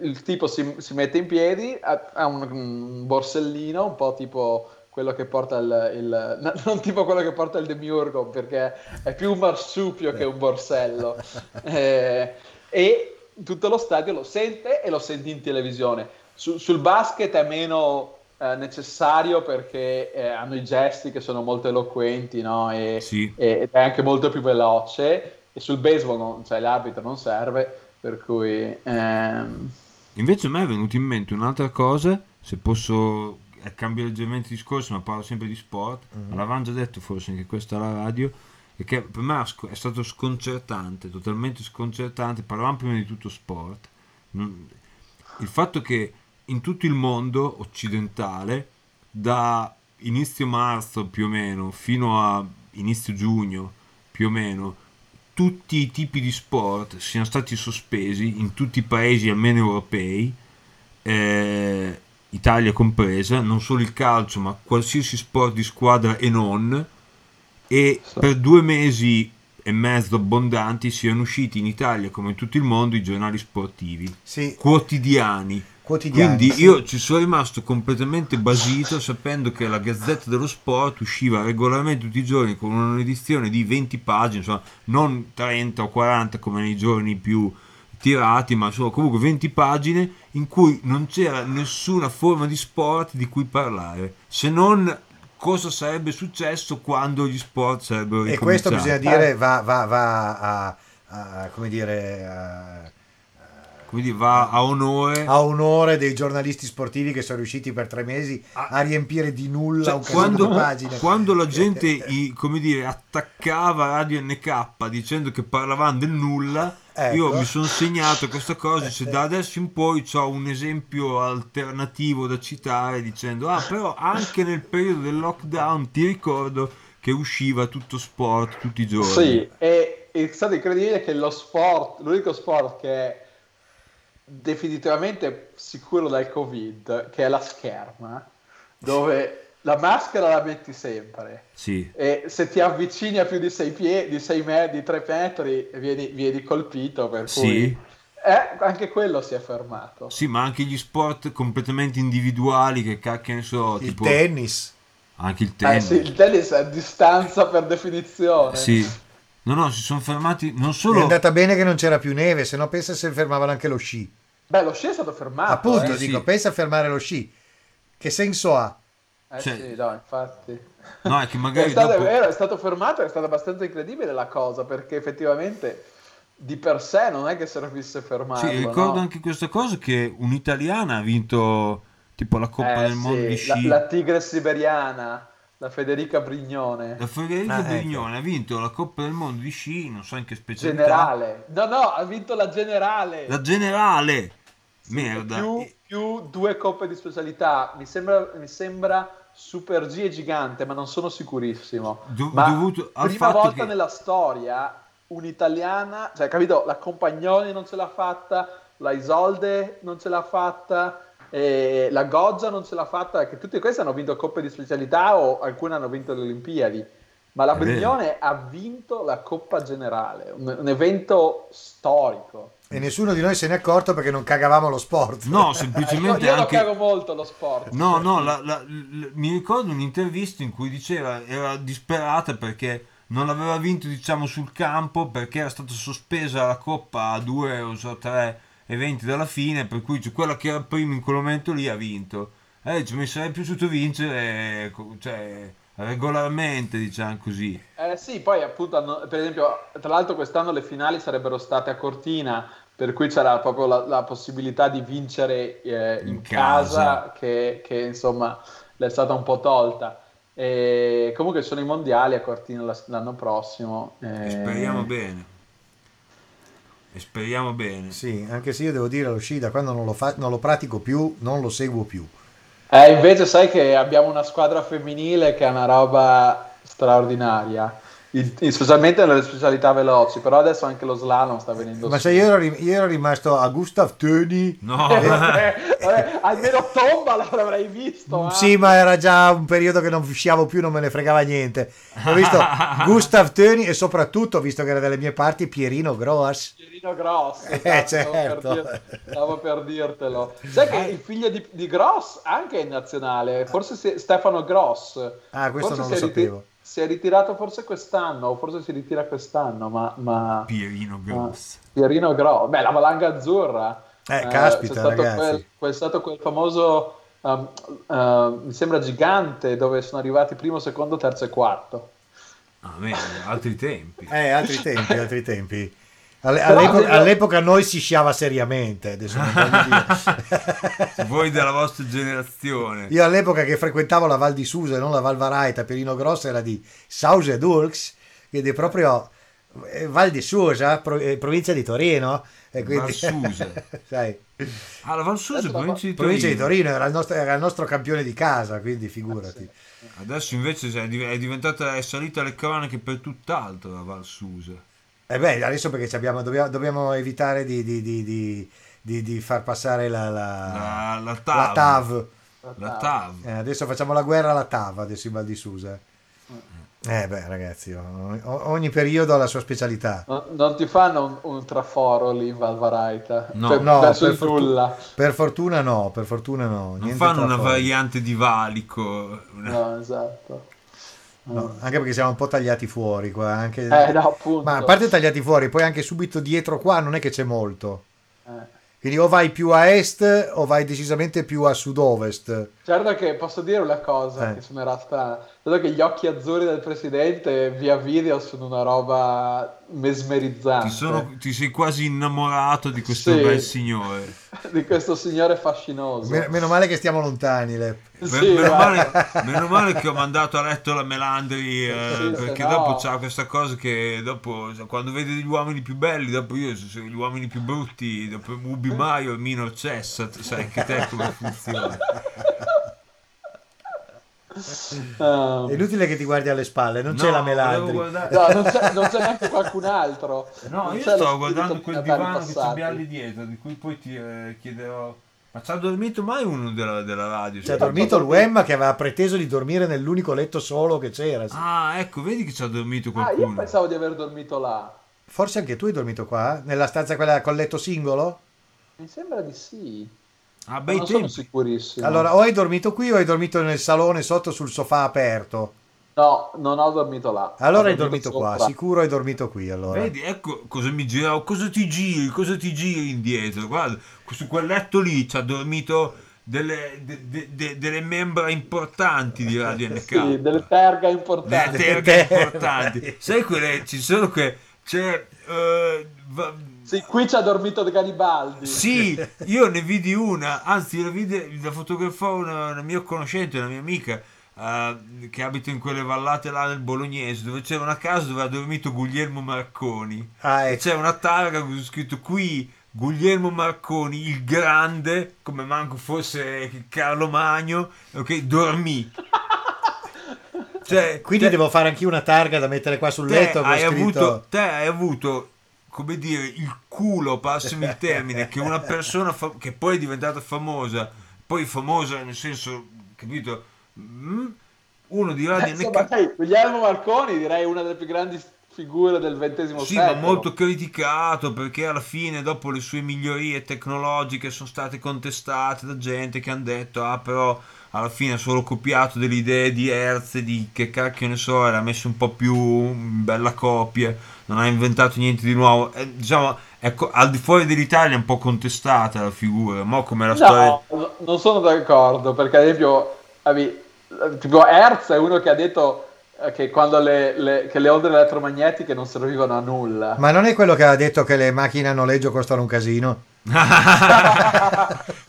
il tipo si, si mette in piedi, ha, ha un, un, borsellino, un po' tipo quello che porta il, il, non tipo quello che porta il demiurgo perché è più un marsupio che un borsello eh, e tutto lo stadio lo sente e lo senti in televisione. Su, sul basket è meno eh, necessario perché eh, hanno i gesti che sono molto eloquenti no? e, sì. e, ed è anche molto più veloce. E sul baseball non, cioè, l'arbitro non serve, per cui... Ehm... Invece a me è venuto in mente un'altra cosa, se posso cambio leggermente il discorso, ma parlo sempre di sport. Mm-hmm. L'avevamo già detto forse anche questa alla radio e che per me è stato sconcertante, totalmente sconcertante, parlavamo prima di tutto sport, il fatto che in tutto il mondo occidentale, da inizio marzo più o meno fino a inizio giugno più o meno, tutti i tipi di sport siano stati sospesi in tutti i paesi almeno europei, eh, Italia compresa, non solo il calcio ma qualsiasi sport di squadra e non, e per due mesi e mezzo abbondanti siano usciti in Italia come in tutto il mondo i giornali sportivi sì. quotidiani. quotidiani Quindi sì. io ci sono rimasto completamente basito sapendo che la Gazzetta dello Sport usciva regolarmente tutti i giorni con un'edizione di 20 pagine, insomma, non 30 o 40 come nei giorni più tirati, ma sono comunque 20 pagine in cui non c'era nessuna forma di sport di cui parlare, se non cosa sarebbe successo quando gli sport sarebbero E ricominciati. questo bisogna dire va, va- va a, a- come dire, a- Dire, va a onore. a onore dei giornalisti sportivi che sono riusciti per tre mesi a riempire di nulla Cioè, quando, di pagine. quando la gente i- come dire, attaccava Radio NK dicendo che parlavano del nulla, Ecco. io mi sono segnato questa cosa. Se da adesso in poi ho un esempio alternativo da citare dicendo: Ah, però anche nel periodo del lockdown ti ricordo che usciva tutto sport tutti i giorni. Sì, e è stato incredibile che lo sport, l'unico sport che è definitivamente sicuro dal Covid, che è la scherma, dove la maschera la metti sempre Sì. e se ti avvicini a più di 6 piedi, di 6 metri, di 3 metri, vieni, vieni colpito, per Sì. cui eh, anche quello si è fermato. Sì, ma anche gli sport completamente individuali che cacchio ne so, Il tipo tennis. anche il Eh tennis. sì, il tennis è a distanza per definizione. Sì. No, no, si sono fermati non È solo andata bene che non c'era più neve, se no pensa se fermavano anche lo sci. Beh, lo sci è stato fermato. Appunto, eh. sì. dico, pensa a fermare lo sci. Che senso ha? Eh Cioè- sì, no, infatti. No, è che È magari stato, dopo... è vero, è stato fermato, è stata abbastanza incredibile la cosa, perché effettivamente di per sé non è che servisse fermarlo. Sì, ricordo no? anche questa cosa che un'italiana ha vinto tipo la Coppa Eh, del Mondo sì, di sci. La, la tigre siberiana, la Federica Brignone. La Federica Ah, ecco. Brignone ha vinto la Coppa del Mondo di sci, non so in che specialità. Generale. No, no, ha vinto la generale. La generale. Merda. Più, più due coppe di specialità. Mi sembra, mi sembra Super G e Gigante, ma non sono sicurissimo. Do- ma dovuto al prima volta che- nella storia un'italiana, cioè capito, la Compagnoni non ce l'ha fatta, la Isolde non ce l'ha fatta, e la Goggia non ce l'ha fatta, che tutte queste hanno vinto coppe di specialità o alcune hanno vinto le Olimpiadi. Ma la. Brignone ha vinto la Coppa Generale, un, un evento storico. E nessuno di noi se n'è accorto perché non cagavamo lo sport. No, Eh, io semplicemente io lo anche... cago molto lo sport. No, no, la- la- l- mi ricordo un'intervista in cui diceva era disperata perché non aveva vinto, diciamo, sul campo perché era stata sospesa la coppa a due o so, tre eventi dalla fine, per cui cioè, quella che era prima in quel momento lì ha vinto. E dice, mi sarebbe piaciuto vincere, cioè, regolarmente, diciamo così. Eh sì, poi appunto, hanno- per esempio, tra l'altro quest'anno le finali sarebbero state a Cortina, per cui c'era proprio la, la possibilità di vincere eh, in, In casa, casa. che, che, insomma le è stata un po' tolta. E comunque sono i mondiali a Cortina la- l'anno prossimo. E eh, speriamo bene. E speriamo bene. Sì, anche se io devo dire lo sci da quando non lo, fa- non lo pratico più, non lo seguo più. Eh, invece sai che abbiamo una squadra femminile che è una roba straordinaria, in- specialmente nelle specialità veloci, però adesso anche lo slalom sta venendo Ma su. se io ero, io ero rimasto a Gustav Töni, No, Eh, vabbè, almeno tomba l'avrei visto. eh. sì, ma era già un periodo che non usciavo più, non me ne fregava niente. Ho visto Gustav Töni e soprattutto, visto che era dalle mie parti, Pierino Gross. Pierino Gross. Eh, esatto, stavo, certo. per dir- stavo per dirtelo. Sai che il figlio di, di Gross anche è in nazionale, forse si- Stefano Gross. Ah, questo Forse non lo sapevo. Si è ritirato forse quest'anno, o forse si ritira quest'anno, ma... ma... Pierino Gross. Pierino Gross, beh, la valanga azzurra. Eh, caspita, c'è stato ragazzi. Quel, quel, stato quel famoso, um, uh, mi sembra gigante, dove sono arrivati primo, secondo, terzo e quarto. Ah, bene, altri tempi. Eh, altri tempi, altri tempi. All'epoca, all'epoca noi si sciava seriamente, adesso non dire. Voi della vostra generazione. Io all'epoca che frequentavo la Val di Susa e non la Val Varaita, Pierino Grosso era di Sauge Dulx, quindi è proprio eh, Val di Susa, pro- eh, provincia di Torino. E quindi, sai, Ah, la Valsusa è Adesso la provincia di provincia di Torino. Torino era il, nostro, era il nostro campione di casa, quindi figurati. Adesso invece è div- è diventata, è salita alle cronache per tutt'altro la Valsusa. E beh, adesso perché ci abbiamo- dobbiamo, dobbiamo evitare di, di- di- di- di- di far passare la, la, La, la la TAV. TAV. La TAV. Eh, adesso facciamo la guerra alla TAV, adesso in Val di Susa. Eh beh ragazzi, ogni periodo ha la sua specialità. Non, non ti fanno un, un traforo lì in Valvaraita? No. Cioè, No, per, il fortu- nulla. per fortuna no, per fortuna no. Non fanno una trafori. variante di valico. una- No, esatto. No, anche perché siamo un po' tagliati fuori qua. Anche... Eh, no. Ma a parte tagliati fuori, poi anche subito dietro qua non è che c'è molto. Eh. Quindi o vai più a est o vai decisamente più a sud-ovest. Certo che posso dire una cosa Eh. che suonerà strana. Vedo che gli occhi azzurri del presidente via video sono una roba mesmerizzante. Ti, sono- ti sei quasi innamorato di questo Sì. bel signore. Di questo signore fascinoso. Me- meno male che stiamo lontani. Le... Me- Sì, meno, guarda. male, meno male che ho mandato a letto la Melandri eh, Sì, perché no- dopo c'ha questa cosa che dopo quando vede gli uomini più belli dopo io sono gli uomini più brutti dopo Ubi Maio e Minor Cessat sai che te come funziona Ah. È inutile che ti guardi alle spalle, non c'è No, la volevo Melandri. guardare- No, non c'è, non c'è neanche qualcun altro. No, Non io c'è stavo guardando quel divano che passati. abbiamo lì dietro, di cui poi ti eh, chiederò. Ma ci ha dormito mai uno della, della radio? C'è Cioè, dormito il Wemma che aveva preteso di dormire nell'unico letto solo che c'era. Ah, ecco, vedi che ci ha dormito Ah, qualcuno. io pensavo di aver dormito là. Forse anche tu hai dormito qua? Nella stanza quella col letto singolo? Mi sembra di sì. Ah, bei non sono sicurissimo. Allora, o hai dormito qui o hai dormito nel salone sotto sul sofà aperto. No, non ho dormito là. Allora Ho hai dormito qua, sopra. sicuro hai dormito qui allora. Vedi, ecco cosa mi giravo, cosa ti giri, cosa ti giri indietro. Guarda, su quel letto lì ci ha dormito delle, de- de- de- delle membra importanti di Radio NK. Sì, delle terga Delle importanti. terghe Terghe. importanti. Sai quelle, ci sono che... C'è... eh, va- Sì, qui ci ha dormito Garibaldi. Sì, io ne vidi una, anzi la, vide, la fotografò una, una mia conoscente, una mia amica eh, che abita in quelle vallate là del Bolognese, dove c'era una casa dove ha dormito Guglielmo Marconi. Ah, E ecco. c'è una targa con scritto qui Guglielmo Marconi, il grande, come manco fosse Carlo Magno, ok, dormì. Cioè, Quindi te- devo fare anch'io una targa da mettere qua sul te letto hai, avuto, te hai avuto, come dire, il culo, passami il termine, che una persona fa- che poi è diventata famosa, poi famosa nel senso, capito? Mm, uno di Eh, Radio Insomma, NK dai, Guglielmo Marconi direi una delle più grandi figure del XX Sì, secolo. ma molto criticato perché alla fine, dopo le sue migliorie tecnologiche, sono state contestate da gente che hanno detto: Ah, però alla fine ha solo copiato delle idee di Hertz, di che cacchio ne so, era messo un po' più in bella copia, non ha inventato niente di nuovo. Eh, diciamo, ecco, al di fuori dell'Italia è un po' contestata la figura, ma come la storia. No, no, non sono d'accordo, perché ad esempio, tipo Hertz è uno che ha detto eh, che quando le, le- che le onde elettromagnetiche non servivano a nulla. Ma non è quello che ha detto che le macchine a noleggio costano un casino?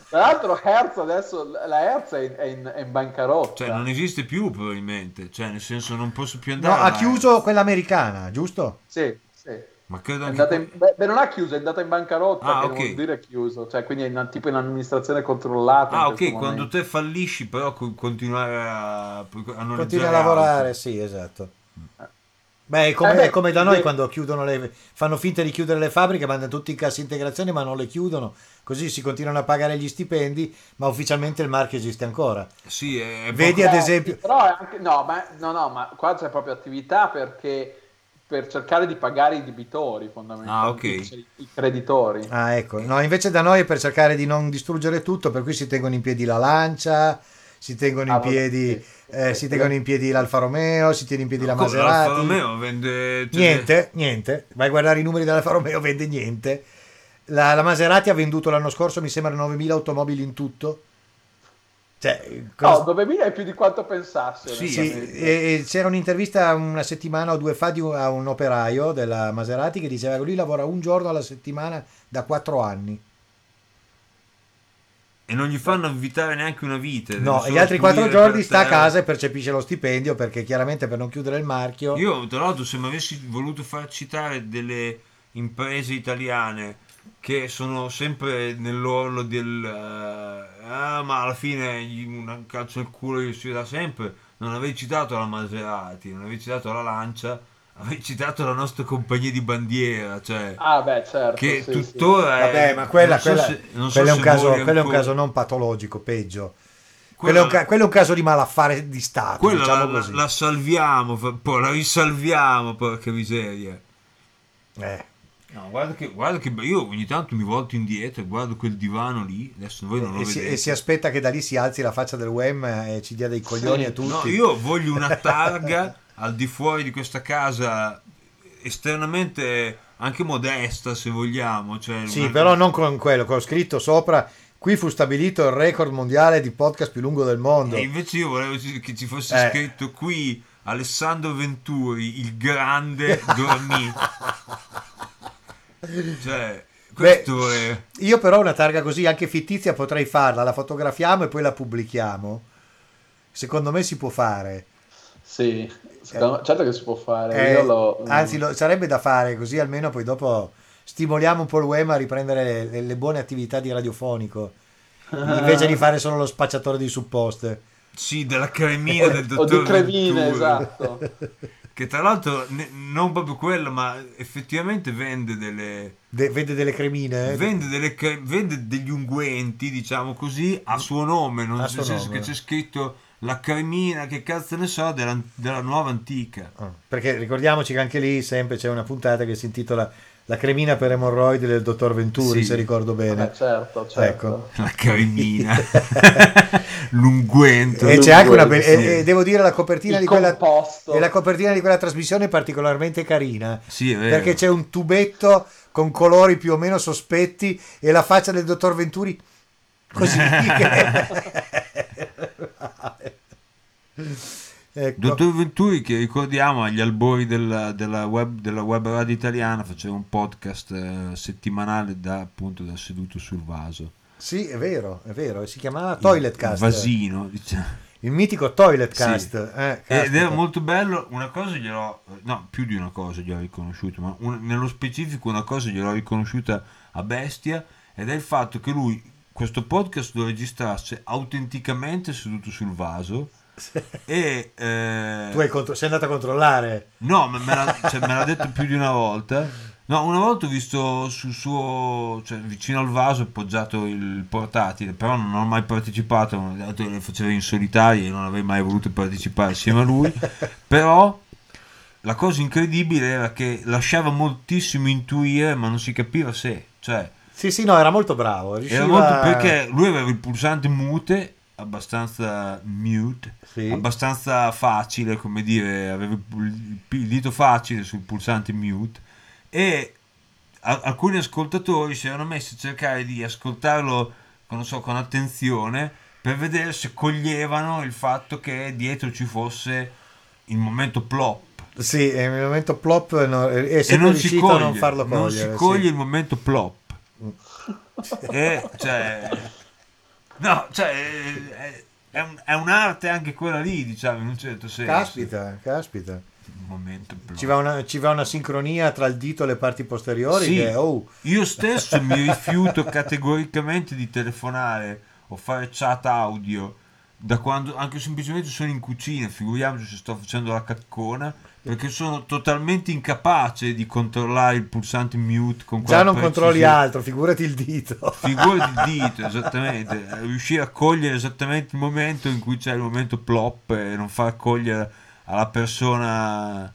Tra l'altro Hertz adesso, la Hertz è in, è in- è in bancarotta. Cioè, non esiste più probabilmente, cioè, nel senso, non posso più No, andare. ha là. chiuso quella americana, giusto? Sì, sì. Ma credo È anche. andata in- beh, non ha chiuso, è andata in bancarotta, Ah, che ok. vuol dire chiuso, cioè quindi è in, tipo in amministrazione controllata. Ah, ok, quando momento. te fallisci, però co- continuare a, a Continua a lavorare, auto. sì, esatto. Beh, è come, Eh beh, è come da noi beh. quando chiudono le, fanno finta di chiudere le fabbriche, mandano tutti in cassa integrazione, ma non le chiudono. Così si continuano a pagare gli stipendi, ma ufficialmente il marchio esiste ancora. Sì, è, Vedi proprio- ad esempio- Però è anche, no, ma, no, no, ma qua c'è proprio attività perché per cercare di pagare i debitori, fondamentalmente, Ah, ok. cioè i, i creditori. Ah, ecco. No, invece da noi è per cercare di non distruggere tutto, per cui si tengono in piedi la Lancia, si tengono Ah, in vabbè, piedi, eh, si tengono in piedi l'Alfa Romeo, si tiene in piedi la Come l'Alfa Maserati. Romeo vende cioè, Niente, niente. Vai a guardare i numeri dell'Alfa Romeo, vende niente. La, la Maserati ha venduto l'anno scorso, mi sembra, 9.000 automobili in tutto. Cioè, cosa- No, 9.000 è più di quanto pensassi. Sì, Sì, e- e c'era un'intervista una settimana o due fa di un, a un operaio della Maserati che diceva che lui lavora un giorno alla settimana da quattro anni. E non gli fanno invitare neanche una vite. No, e gli altri quattro giorni sta a casa e percepisce lo stipendio perché chiaramente per non chiudere il marchio. Io, tra l'altro, se mi avessi voluto far citare delle imprese italiane che sono sempre nell'orlo del eh, ah, ma alla fine gli- un calcio al culo gli si dà sempre, non avevi citato la Maserati, non avevi citato la Lancia, avevi citato la nostra compagnia di bandiera, cioè Ah, beh, certo. che sì, sì. tuttora è Vabbè, ma quella, non so quella- se- so quello è un caso, quello è un caso non patologico, peggio. Quello quella- è, un, quello è un caso di malaffare di Stato, quella diciamo la, la- così. la salviamo, poi la risalviamo, porca miseria. Eh. No, guarda che, guarda che io ogni tanto mi volto indietro e guardo quel divano lì. Adesso voi non lo E si, vedete. e si aspetta che da lì si alzi la faccia del WEM e ci dia dei coglioni Sì. a tutti. No, io voglio una targa al di fuori di questa casa esternamente anche modesta se vogliamo. Cioè Sì, una- però non con quello, che ho scritto sopra. Qui fu stabilito il record mondiale di podcast più lungo del mondo. E invece io volevo che ci fosse Eh. scritto qui Alessandro Venturi, il grande dormì. cioè, questo è... Io però una targa così, anche fittizia, potrei farla, la fotografiamo e poi la pubblichiamo. Secondo me si può fare. Sì, secondo me- certo che si può fare. Eh, Io lo- Anzi, lo- sarebbe da fare così almeno poi dopo stimoliamo un po' il web a riprendere le, le buone attività di radiofonico. Invece di fare solo lo spacciatore di supposte. Sì, della cremina del o dottor di cremine, Venturi. esatto. Che tra l'altro ne- non proprio quello, ma effettivamente vende delle... De- vede delle cremine? eh? Vende, delle cre- vende degli unguenti, diciamo così, a suo nome, non A nel suo senso nome. che c'è scritto la cremina, che cazzo ne so, della, della nuova antica. Ah, Perché ricordiamoci che anche lì sempre c'è una puntata che si intitola La cremina per emorroidi del dottor Venturi, Sì. se ricordo bene. Eh, certo, certo. Ecco. La cremina, l'unguento. E c'è anche una be- Sì. e- e devo dire la copertina di quella e la copertina di quella trasmissione è particolarmente carina Sì, è vero. perché c'è un tubetto con colori più o meno sospetti e la faccia del dottor Venturi così ecco. Dottor Venturi, che ricordiamo agli albori della, della web, della web radio italiana, faceva un podcast eh, settimanale da, appunto da seduto sul vaso. sì è vero è vero si chiamava Toilet Il Cast vasino, diciamo. il mitico Toilet Sì. Cast eh, Ed era molto bello, una cosa gliel'ho, no, più di una cosa gliel'ho riconosciuta, ma un- nello specifico una cosa gliel'ho riconosciuta a bestia ed è il fatto che lui questo podcast lo registrasse autenticamente seduto sul vaso e eh, tu hai contro- sei andato a controllare no, me, me l'ha, cioè, me l'ha detto più di una volta. No, una volta ho visto sul suo, cioè, vicino al vaso appoggiato il portatile, però non ho mai partecipato, le faceva in solitaria e non avrei mai voluto partecipare assieme a lui. però la cosa incredibile era che lasciava moltissimo intuire, ma non si capiva se, cioè, sì sì no era molto bravo riusciva era molto perché lui aveva il pulsante mute, abbastanza mute, Sì. abbastanza facile, come dire, aveva il il dito facile sul pulsante mute e a- alcuni ascoltatori si erano messi a cercare di ascoltarlo con, non so, con attenzione per vedere se coglievano il fatto che dietro ci fosse il momento plop. Sì, nel momento plop no, è E non si riuscito coglie, a non farlo non cogliere. si coglie sì. il momento plop. E cioè no, cioè è, è un- è un'arte anche quella lì, diciamo, in un certo senso. Caspita, caspita. Ci va, una, ci va una sincronia tra il dito e le parti posteriori Sì. che, oh, Io stesso mi rifiuto categoricamente di telefonare o fare chat audio da quando anche semplicemente sono in cucina, figuriamoci se sto facendo la caccona, perché sono totalmente incapace di controllare il pulsante mute con già non controlli precisione. altro, figurati il dito. Figurati il dito, esattamente, riuscire a cogliere esattamente il momento in cui c'è il momento plop e non far cogliere alla persona...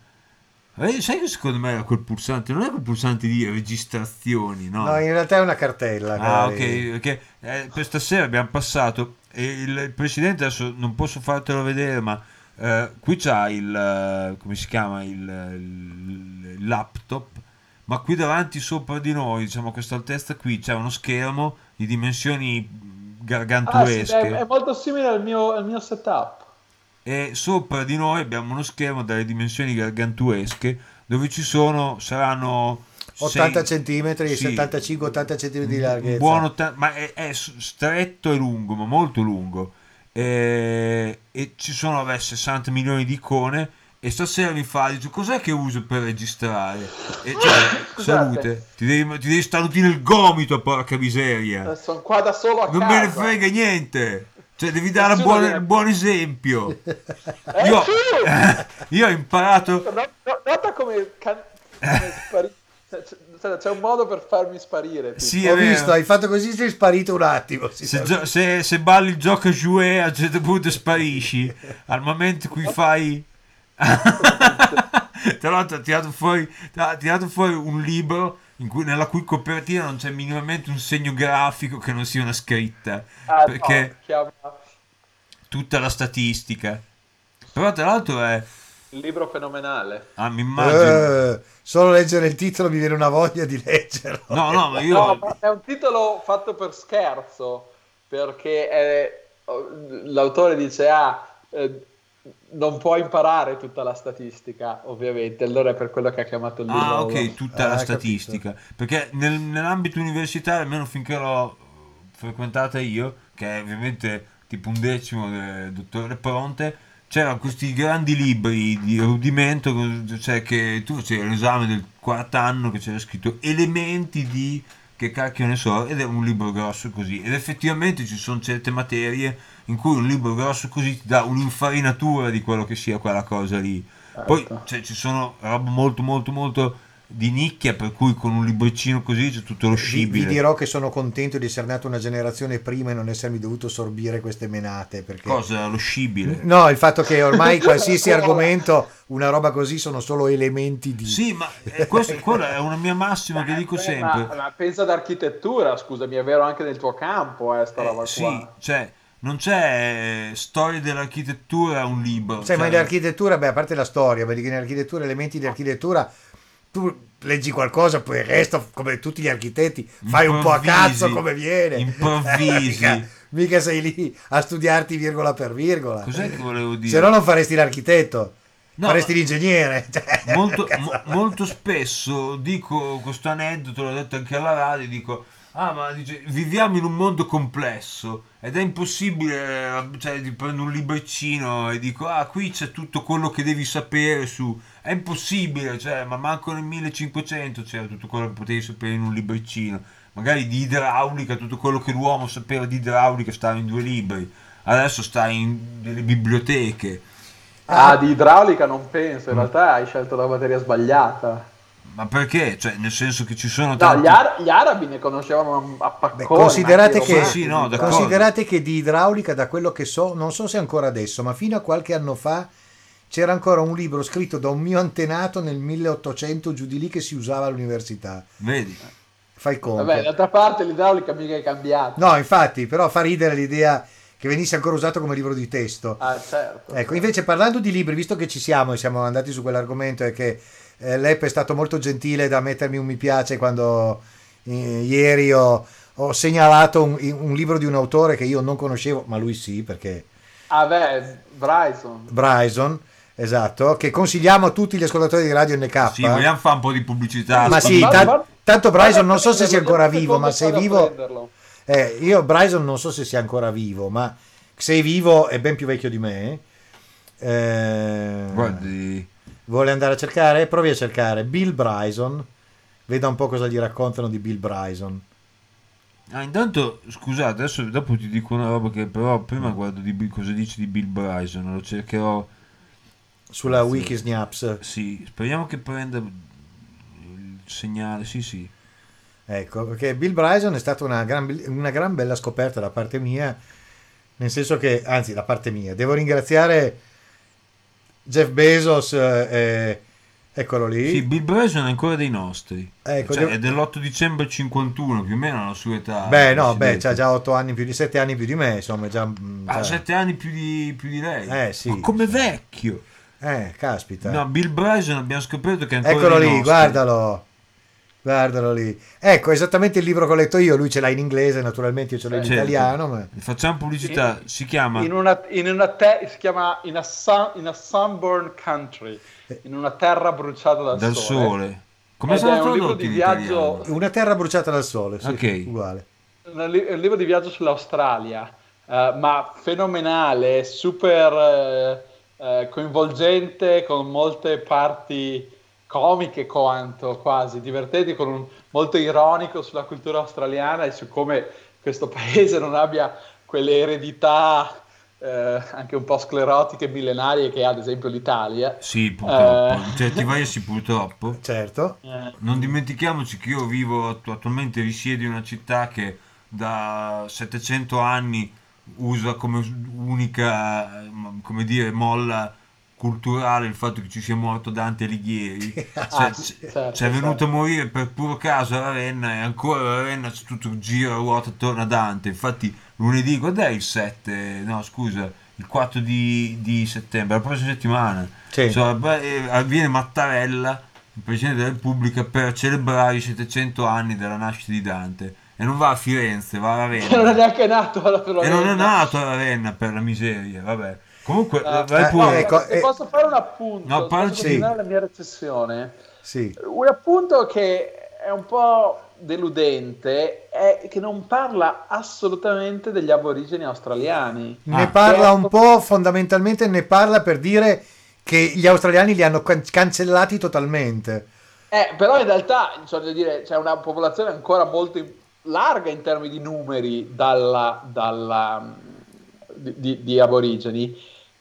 Eh, sai che secondo me era quel pulsante, non è quel pulsante di registrazioni, no? No, in realtà è una cartella. Ah, ok, perché eh, per stasera abbiamo passato e il, il presidente adesso non posso fartelo vedere, ma eh, qui c'ha il eh, come si chiama il, il- laptop, ma qui davanti sopra di noi, diciamo a questa altezza qui c'è uno schermo di dimensioni Ah, sì, gargantuesche è, è molto simile al mio, al mio setup. e sopra di noi abbiamo uno schermo dalle dimensioni gargantuesche dove ci sono saranno 80 sei- centimetri, sì, 75-80 centimetri di larghezza. buon otta- ma è, è stretto e lungo, ma molto lungo. E, e ci sono vabbè, 60 milioni di icone. E stasera mi fa, dice, cos'è che uso per registrare? E cioè, Scusate. salute, ti devi, ti devi starnutire il gomito, porca miseria. Sono qua da solo a Non casa. me ne frega niente. Cioè, devi dare un buon, un buon esempio. Eh, Io, io ho imparato. No- no- Nota come, can- come spari- cioè, c'è, un modo per farmi sparire. tipo. Sì, Ho vero. visto, hai fatto così, sei sparito un attimo. Se, gio- se- se balli il gioco jouet a un certo punto sparisci al momento in cui fai tra l'altro ha tirato fuori, ha tirato fuori un libro in cui- nella cui copertina non c'è minimamente un segno grafico che non sia una scritta Ah, no, perché chiama tutta la statistica però tra l'altro è libro fenomenale. Ah, mi immagino. Eh, solo leggere il titolo mi viene una voglia di leggerlo. No, no, ma io... No, è un titolo fatto per scherzo, perché è- l'autore dice, ah, eh, non puoi imparare tutta la statistica, ovviamente, allora è per quello che ha chiamato il libro. Ah, ok, tutta Ah, la capito. statistica. Perché nel- nell'ambito universitario, almeno finché l'ho frequentata io, che è ovviamente tipo un decimo del dottore Pronte, c'erano questi grandi libri di rudimento, cioè che tu facevi l'esame del quarto anno che c'era scritto elementi di che cacchio ne so, ed è un libro grosso così. Ed effettivamente ci sono certe materie in cui un libro grosso così ti dà un'infarinatura di quello che sia quella cosa lì. Poi Certo. cioè, ci sono roba molto molto molto di nicchia per cui con un libricino così c'è tutto lo Vi, vi scibile. dirò che sono contento di essere nato una generazione prima e non essermi dovuto sorbire queste menate. Perché... Cosa? Lo scibile? No, il fatto che ormai qualsiasi argomento, una roba così, sono solo elementi di... Sì, ma eh, questo, quella è una mia massima che dico Eh, sempre. Ma, ma pensa ad architettura, scusami, è vero anche nel tuo campo, eh, sta roba Eh, sì, qua. cioè, non c'è eh, storia dell'architettura un libro. Sai, ma cioè, in architettura, beh, a parte la storia, vedi che in architettura, elementi di architettura, tu leggi qualcosa, poi il resto, come tutti gli architetti, fai un po' a Improvvisi, cazzo come viene. improvvisi. mica, mica sei lì a studiarti virgola per virgola. Cos'è che volevo dire? Se no non faresti l'architetto, No, faresti l'ingegnere. Cioè, molto, mo- molto spesso dico questo aneddoto, l'ho detto anche alla radio, dico, ah ma dice, viviamo in un mondo complesso ed è impossibile, eh, cioè prendo un libricino e dico, ah qui c'è tutto quello che devi sapere su, è impossibile, cioè, ma manco nel 1500 c'era tutto quello che potevi sapere in un libricino, magari di idraulica, tutto quello che l'uomo sapeva di idraulica stava in due libri, adesso sta in delle biblioteche. Ah, di idraulica non penso, in realtà hai scelto la materia sbagliata. Ma perché? Cioè, nel senso che ci sono No, tanti... gli, ar- gli arabi ne conoscevano a pacconi. Beh, considerate, che. Sì, no, considerate che di idraulica, da quello che so, non so se ancora adesso, ma fino a qualche anno fa c'era ancora un libro scritto da un mio antenato nel 1800 giù di lì che si usava all'università. Vedi? Fai conto. Vabbè, d'altra parte l'idraulica mica è cambiata. No, infatti, però fa ridere l'idea che venisse ancora usato come libro di testo. Ah, certo. Ecco, invece parlando di libri, visto che ci siamo e siamo andati su quell'argomento e che eh, Lepp è stato molto gentile da mettermi un mi piace quando eh, ieri ho, ho segnalato un, un libro di un autore che io non conoscevo, ma lui sì, perché Ah, beh, Bryson. Bryson, esatto, che consigliamo a tutti gli ascoltatori di Radio NK. Sì, vogliamo fare un po' di pubblicità. Ma sì, ta- tanto Bryson non so se sia ancora vivo, ma se è vivo... Eh, io Bryson non so se sia ancora vivo, ma se è vivo è ben più vecchio di me. Eh, Guardi, Vuole andare a cercare? Provi a cercare Bill Bryson. Veda un po' cosa gli raccontano di Bill Bryson. ah, intanto scusate, adesso dopo ti dico una roba che però prima guardo di cosa dice di Bill Bryson, lo cercherò. Sulla Wikisnaps. Sì, speriamo che prenda il segnale. Sì, sì. Ecco, perché Bill Bryson è stata una gran, una gran bella scoperta da parte mia. Nel senso che, anzi, da parte mia, devo ringraziare Jeff Bezos. eh, eh, eccolo lì. Sì, Bill Bryson è ancora dei nostri. Ecco, Cioè, devo- è dell'8 dicembre 51, più o meno la sua età. Beh, no, beh, c'ha già 8 anni più di 7 anni più di me, insomma, già, Ha già- 7 anni più di, più di lei. Eh, sì. Ma come vecchio. Eh, caspita. No, Bill Bryson abbiamo scoperto che è ancora Eccolo lì, nostri. guardalo. Guardalo lì. Ecco, esattamente il libro che ho letto io, lui ce l'ha in inglese, naturalmente io ce l'ho in Certo. italiano, ma Facciamo pubblicità, si chiama In una, in una te- si chiama in a, sun, in a sunburned country, in una terra bruciata dal, Dal Sole. Come Ed sarà è un libro di in viaggio- una terra bruciata dal sole, sì, Ok. uguale. Un, li- un libro di viaggio sull'Australia, eh, ma fenomenale, super eh, eh, coinvolgente, con molte parti comiche quanto quasi, divertenti, con un, molto ironico sulla cultura australiana e su come questo paese non abbia quelle eredità eh, anche un po' sclerotiche millenarie che ha ad esempio l'Italia. Sì, purtroppo. Eh. In certi versi purtroppo. Certo. Eh, Non dimentichiamoci che io vivo attu- attualmente risiedo in una città che da 700 anni usa come unica, come dire, molla culturale il fatto che ci sia morto Dante Alighieri. Ah, Cioè, c- certo, c'è venuto certo. a morire per puro caso a Ravenna e ancora a Ravenna c'è tutto il giro a ruota attorno a Dante. Infatti lunedì, quando è il 7? No, scusa, il 4 di, di settembre, la prossima settimana. Sì. Cioè, beh, eh, avviene Mattarella, il Presidente della Repubblica, per celebrare i 700 anni della nascita di Dante. E non va a Firenze, va a Che non è Ravenna. neanche nato alla per E non è Ravenna. nato a Ravenna per la miseria, vabbè. Comunque, Ah, vai eh, pure. ecco, se eh, posso fare un appunto, No, posso parli- continuare la mia recessione? Sì. Un appunto che è un po' deludente è che non parla assolutamente degli aborigeni australiani. Ne Ah. parla un Certo. po', fondamentalmente ne parla per dire che gli australiani li hanno can- cancellati totalmente. Eh, però in realtà cioè, dire, c'è una popolazione ancora molto in- larga in termini di numeri dalla, dalla, di, di- aborigeni.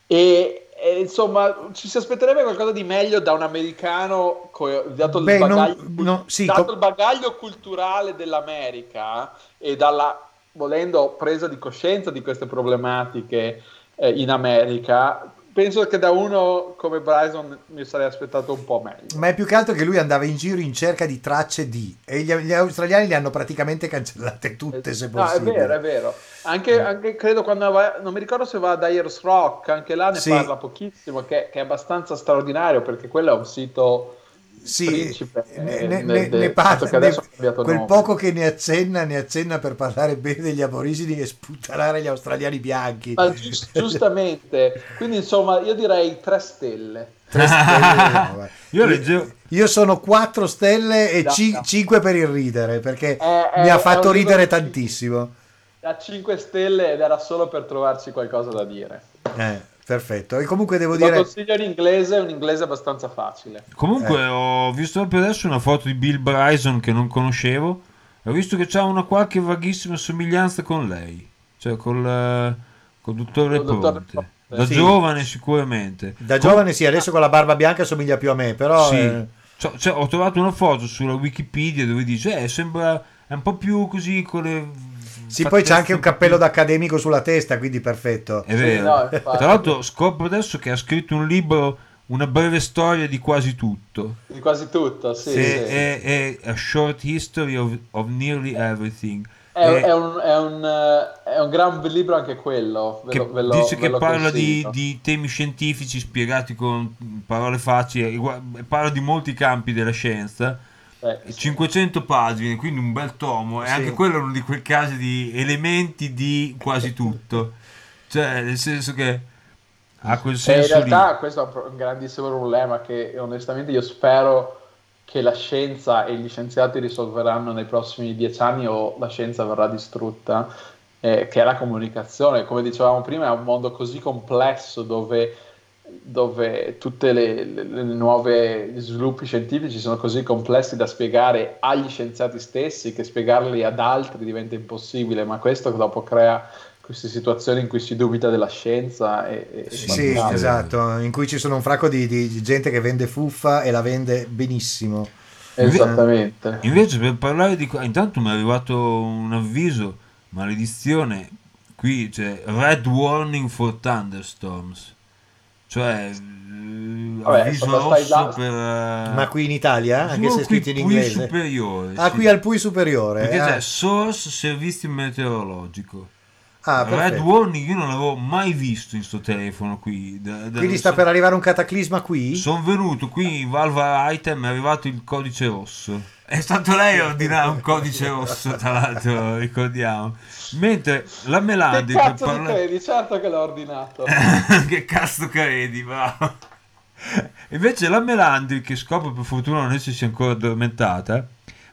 E, e, insomma ci si aspetterebbe qualcosa di meglio da un americano co- dato, Beh, il, non- bagaglio, no, sì, dato co- il bagaglio culturale dell'America e dalla volendo presa di coscienza di queste problematiche eh, in America penso che da uno come Bryson mi sarei aspettato un po' meglio Ma è più che altro che lui andava in giro in cerca di tracce di e gli, gli australiani le hanno praticamente cancellate tutte se No, è possibile. vero, è vero. Anche, anche credo quando va, non mi ricordo se va ad Ayers Rock, anche là ne Sì. parla pochissimo, che, che è abbastanza straordinario perché quello è un sito Sì, principe. ne, eh, ne- del- ne- ne parla- tanto che adesso ne- ha cambiato quel nome. poco che ne accenna, ne accenna per parlare bene degli aborigeni e sputtanare gli australiani bianchi. Ma gius- giustamente, quindi insomma io direi tre stelle. Tre stelle, no. Io leggevo- Io sono 4 stelle e Da- 5 per il ridere perché È- è- mi ha è fatto un libro ridere di- tantissimo. A 5 stelle ed era solo per trovarci qualcosa da dire. Eh, perfetto. E comunque devo dire, consiglio in inglese, è un inglese abbastanza facile. Comunque Eh. ho visto proprio adesso una foto di Bill Bryson che non conoscevo e ho visto che c'ha una qualche vaghissima somiglianza con lei, cioè col, eh, col dottore Col Ponte. Da Sì. giovane sicuramente. da giovane sì, adesso con la barba bianca somiglia più a me, però Sì. eh, Cioè, cioè, ho trovato una foto sulla Wikipedia dove dice eh, sembra è un po' più così con le sì, poi c'è anche un cappello d'accademico sulla testa, quindi perfetto. È vero. no, infatti. Tra l'altro scopro adesso che ha scritto un libro Una breve storia di quasi tutto. Di quasi tutto, sì. Sì, sì. È, è A Short History of, of Nearly Everything. È, è un, è un, eh, è un gran bel libro anche quello. Ve che lo- ve lo- dice ve che lo parla di, di temi scientifici spiegati con parole facili, parla di molti campi della scienza, Sì. 500 pagine, quindi un bel tomo, e Sì. anche quello è uno di quei casi di elementi di quasi tutto, cioè nel senso che ha quel E in senso lì. realtà questo è un grandissimo problema che onestamente io spero che la scienza e gli scienziati risolveranno nei prossimi dieci anni o la scienza verrà distrutta, eh, che è la comunicazione. Come dicevamo prima, è un mondo così complesso dove, dove tutti le, nuove sviluppi scientifici sono così complessi da spiegare agli scienziati stessi che spiegarli ad altri diventa impossibile, ma questo dopo crea queste situazioni in cui si dubita della scienza e, e Sì, quant'altro. esatto, in cui ci sono un fracco di, di gente che vende fuffa e la vende benissimo. Esattamente. Invece per parlare di... Intanto mi è arrivato un avviso, maledizione, qui c'è Red Warning for Thunderstorms, cioè eh, Vabbè, rosso per... eh, Ma qui in Italia, anche solo se è scritto in inglese. superiore. Ah, sì. qui al Pui superiore. Perché ah. c'è Source Servizio Meteorologico. Ah, Red. Warning io non l'avevo mai visto in sto telefono qui. Da- da- Quindi sta per arrivare un cataclisma qui? Sono venuto qui in Valva Item è arrivato il codice rosso. È stato lei a ordinare un codice rosso, tra l'altro, ricordiamo. Mentre la Che Melandi per cazzo di parlare... credi? Certo che l'ho ordinato. che cazzo credi, bravo. Invece la Melandri, che scopre per fortuna non essersi ancora addormentata,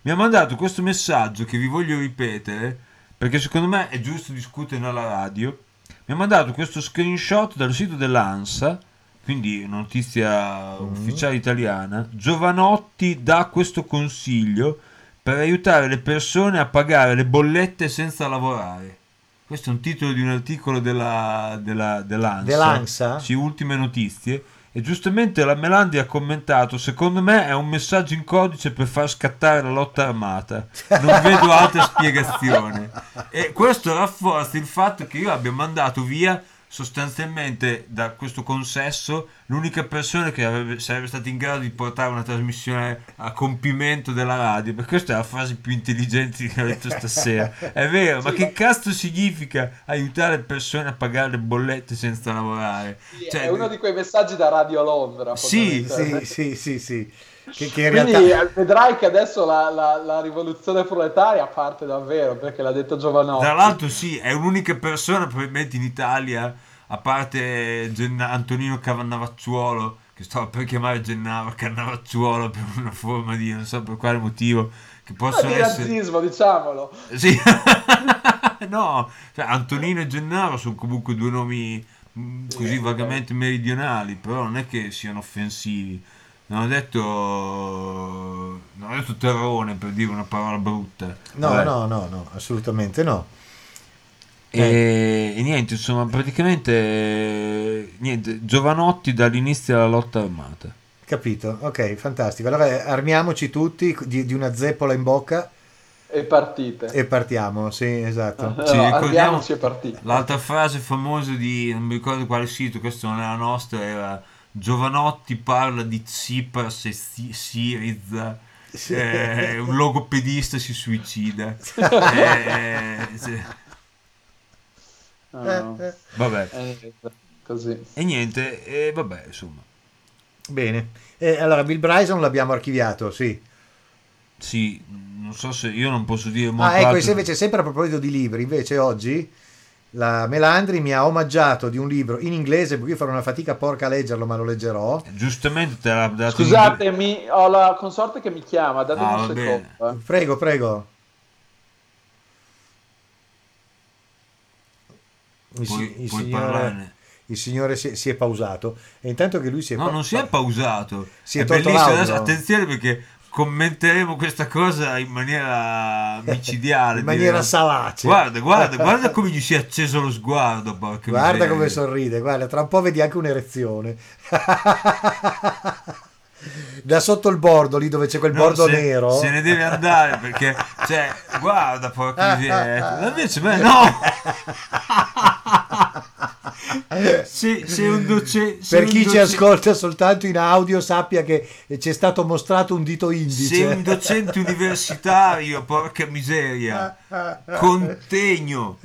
mi ha mandato questo messaggio che vi voglio ripetere, perché secondo me è giusto discutere nella radio. Mi ha mandato questo screenshot dal sito dell'ANSA, quindi notizia ufficiale italiana. Giovanotti dà questo consiglio per aiutare le persone a pagare le bollette senza lavorare. Questo è un titolo di un articolo della, della, dell'ANSA. Dell'ANSA? Sì, ultime notizie. E giustamente la Melandi ha commentato: Secondo me è un messaggio in codice per far scattare la lotta armata. Non vedo altra spiegazione. E questo rafforza il fatto che io abbia mandato via sostanzialmente da questo consesso l'unica persona che avrebbe, sarebbe stata in grado di portare una trasmissione a compimento della radio, per questa è la frase più intelligente che ho detto stasera. È vero, ma che cazzo significa aiutare persone a pagare le bollette senza lavorare? Sì, cioè, è uno di quei messaggi da Radio Londra. Sì, sì, sì, sì, sì. Che, che Quindi realtà... vedrai che adesso la, la, la, rivoluzione proletaria parte davvero, perché l'ha detto Giovanotti. Tra l'altro sì, è l'unica persona probabilmente in Italia, a parte Genna- Antonino Cannavacciuolo, che stava per chiamare Gennaro Cannavacciuolo per una forma di, non so per quale motivo, che possono di essere... razzismo, diciamolo. Sì. no, cioè, Antonino e Gennaro sono comunque due nomi mm, così vagamente meridionali, però non è che siano offensivi non ho detto non ho detto terrone per dire una parola brutta. No Vabbè. no no no assolutamente no. E, e, niente insomma praticamente niente Giovanotti dall'inizio della lotta armata. Capito ok fantastico. Allora armiamoci tutti di, di una zeppola in bocca. E partite. E partiamo sì esatto. No, ricordiamoci e partite. l'altra frase famosa di non mi ricordo quale sito questo non è la nostra era Giovanotti parla di Tsipras e Siriza. Sì. Eh, un logopedista si suicida. eh, sì. oh, Vabbè. Eh, così. E niente, e vabbè, insomma. Bene. allora, Bill Bryson l'abbiamo archiviato, sì. Sì, non so se io non posso dire molto. Ah, ecco, altro. invece sempre a proposito di libri, invece oggi la Melandri mi ha omaggiato di un libro in inglese, perché io farò una fatica porca a leggerlo, ma lo leggerò. Giustamente te l'ha dato. Scusatemi, ho la consorte che mi chiama, datemi ah, un secondo. Eh. Prego, prego. Il, puoi, il, puoi signore, il signore si, si, è pausato e intanto che lui si è no pa- non si è pausato si è, è bellissimo adesso, attenzione perché commenteremo questa cosa in maniera micidiale. in maniera direi. salace. Guarda, guarda, guarda come gli si è acceso lo sguardo. Guarda miseria. come sorride, guarda, tra un po' vedi anche un'erezione. da sotto il bordo, lì dove c'è quel no, bordo se, nero. Se ne deve andare perché, cioè, guarda, porca miseria. Invece, beh, no. Se, se un docente, per chi ci ascolta soltanto in audio, sappia che ci è stato mostrato un dito indice. Se un docente universitario, porca miseria, contegno.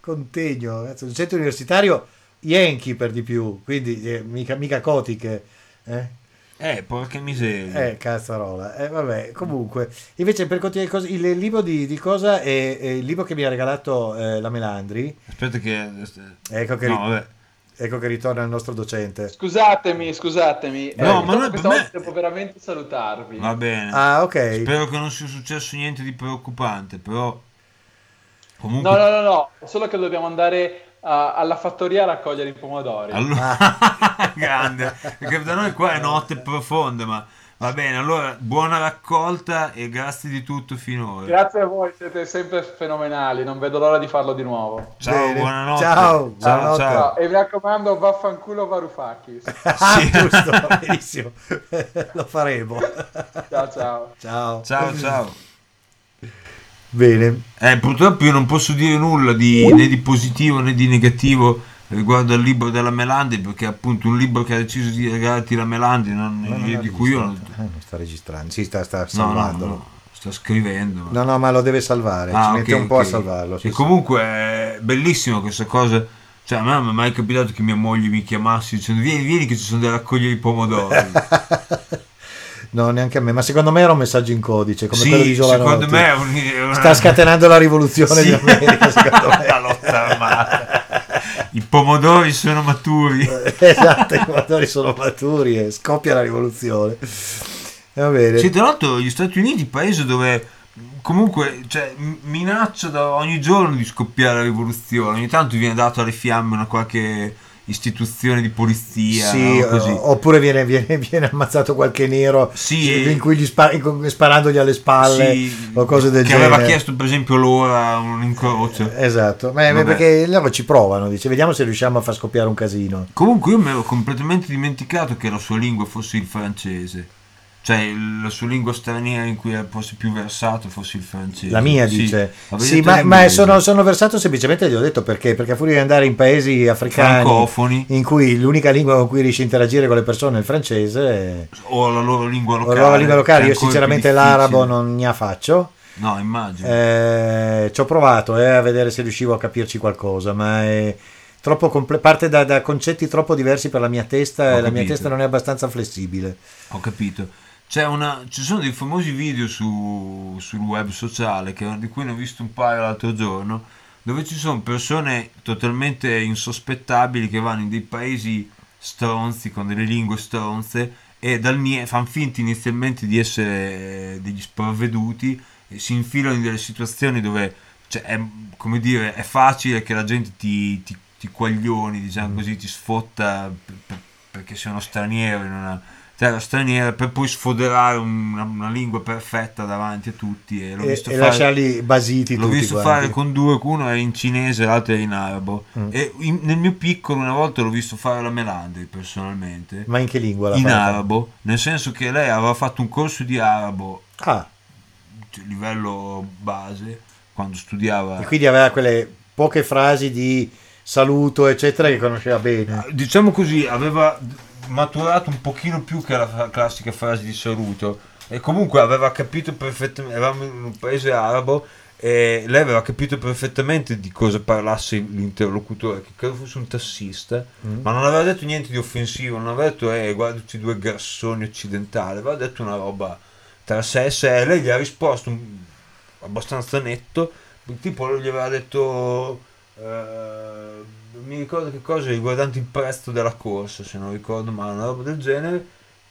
contegno, un docente universitario Yankee per di più, quindi eh, mica, mica cotiche. Eh? Eh, porca miseria. Eh, cazzarola. Eh, vabbè, comunque. Invece, per continuare, il libro di, di cosa è, è, il libro che mi ha regalato eh, la Melandri. Aspetta che... Ecco che, no, ri- ecco che ritorna il nostro docente. Scusatemi, scusatemi. No, eh, ma noi, questa me... devo veramente salutarvi. Va bene. Ah, ok. Spero che non sia successo niente di preoccupante, però... Comunque... No, no, no, no, solo che dobbiamo andare alla fattoria a raccogliere i pomodori. Allora, grande, perché da noi qua è notte profonda, ma va bene. Allora, buona raccolta e grazie di tutto finora. Grazie a voi, siete sempre fenomenali. Non vedo l'ora di farlo di nuovo. Ciao, bene. buonanotte. Ciao, ciao, ciao, ciao. E mi raccomando, vaffanculo Varoufakis. sì, giusto, benissimo. Lo faremo. Ciao, ciao. Ciao, ciao. ciao. Bene. Eh, purtroppo io non posso dire nulla di, né di positivo né di negativo riguardo al libro della Melandi perché appunto un libro che ha deciso di regalarti la Melandi non, no, non di cui io non... Eh, non sta registrando, sì, sta, sta salvandolo. No, no, sta scrivendo. No, no, ma lo deve salvare, ah, ci okay, mette un po' a salvarlo. E comunque è bellissimo questa cosa. Cioè, a me non è mai capitato che mia moglie mi chiamassi dicendo vieni, vieni che ci sono da raccogliere i pomodori. No, neanche a me, ma secondo me era un messaggio in codice, come sì, quello di Isola secondo me è un, una... Sta scatenando la rivoluzione sì. di America, secondo me. la lotta armata. I pomodori sono maturi. esatto, i pomodori sono maturi e scoppia la rivoluzione. Va bene. Sì, tra l'altro gli Stati Uniti, paese dove comunque cioè, minaccia da ogni giorno di scoppiare la rivoluzione, ogni tanto viene dato alle fiamme una qualche istituzione di polizia sì, no? oppure viene, viene, viene, ammazzato qualche nero sì, in cui gli spar- sparandogli alle spalle sì, o cose del che genere. aveva chiesto per esempio l'ora un incrocio. Esatto. Ma, perché loro ci provano dice vediamo se riusciamo a far scoppiare un casino. Comunque io mi ero completamente dimenticato che la sua lingua fosse il francese cioè la sua lingua straniera in cui fosse più versato fosse il francese. La mia Sì, dice. Sì, ma, ma sono, sono versato semplicemente, gli ho detto perché, perché a furia di andare in paesi africani francofoni in cui l'unica lingua con cui riesci a interagire con le persone è il francese, o la loro lingua locale. la lingua locale, io sinceramente l'arabo non ne faccio. No, immagino. Eh, ci ho provato eh, a vedere se riuscivo a capirci qualcosa, ma è troppo comple- parte da, da concetti troppo diversi per la mia testa Ho e la mia capito. testa non è abbastanza flessibile. Ho capito. C'è una, ci sono dei famosi video su, sul web sociale che, di cui ne ho visto un paio l'altro giorno, dove ci sono persone totalmente insospettabili che vanno in dei paesi stronzi con delle lingue stronze e dal fanno finta inizialmente di essere degli sprovveduti e si infilano in delle situazioni dove cioè, è, come dire, è facile che la gente ti, ti, ti quaglioni, diciamo così, ti sfotta per- per- perché sei uno straniero in una terra straniera per poi sfoderare una, una lingua perfetta davanti a tutti e l'ho E, visto e fare lasciarli basiti L'ho visto quanti. fare con due, uno era in cinese, l'altro era in arabo. Mm. E in- nel mio piccolo una volta l'ho visto fare la Melandri personalmente. Ma in che lingua la In fa? arabo, nel senso che lei aveva fatto un corso di arabo Ah, cioè, livello base quando studiava. e quindi aveva quelle poche frasi di saluto, eccetera, che conosceva bene. Diciamo così, aveva maturato un pochino più che la classica frase di saluto. E comunque aveva capito perfettamente, eravamo in un paese arabo e lei aveva capito perfettamente di cosa parlasse l'interlocutore, che credo fosse un tassista, Mm. ma non aveva detto niente di offensivo, non aveva detto eh guarda questi due grassoni occidentali, aveva detto una roba tra sé e sé e lei gli ha risposto un- abbastanza netto, tipo gli aveva detto eh, non mi ricordo che cosa riguardante il prezzo della corsa, se non ricordo male, una roba del genere.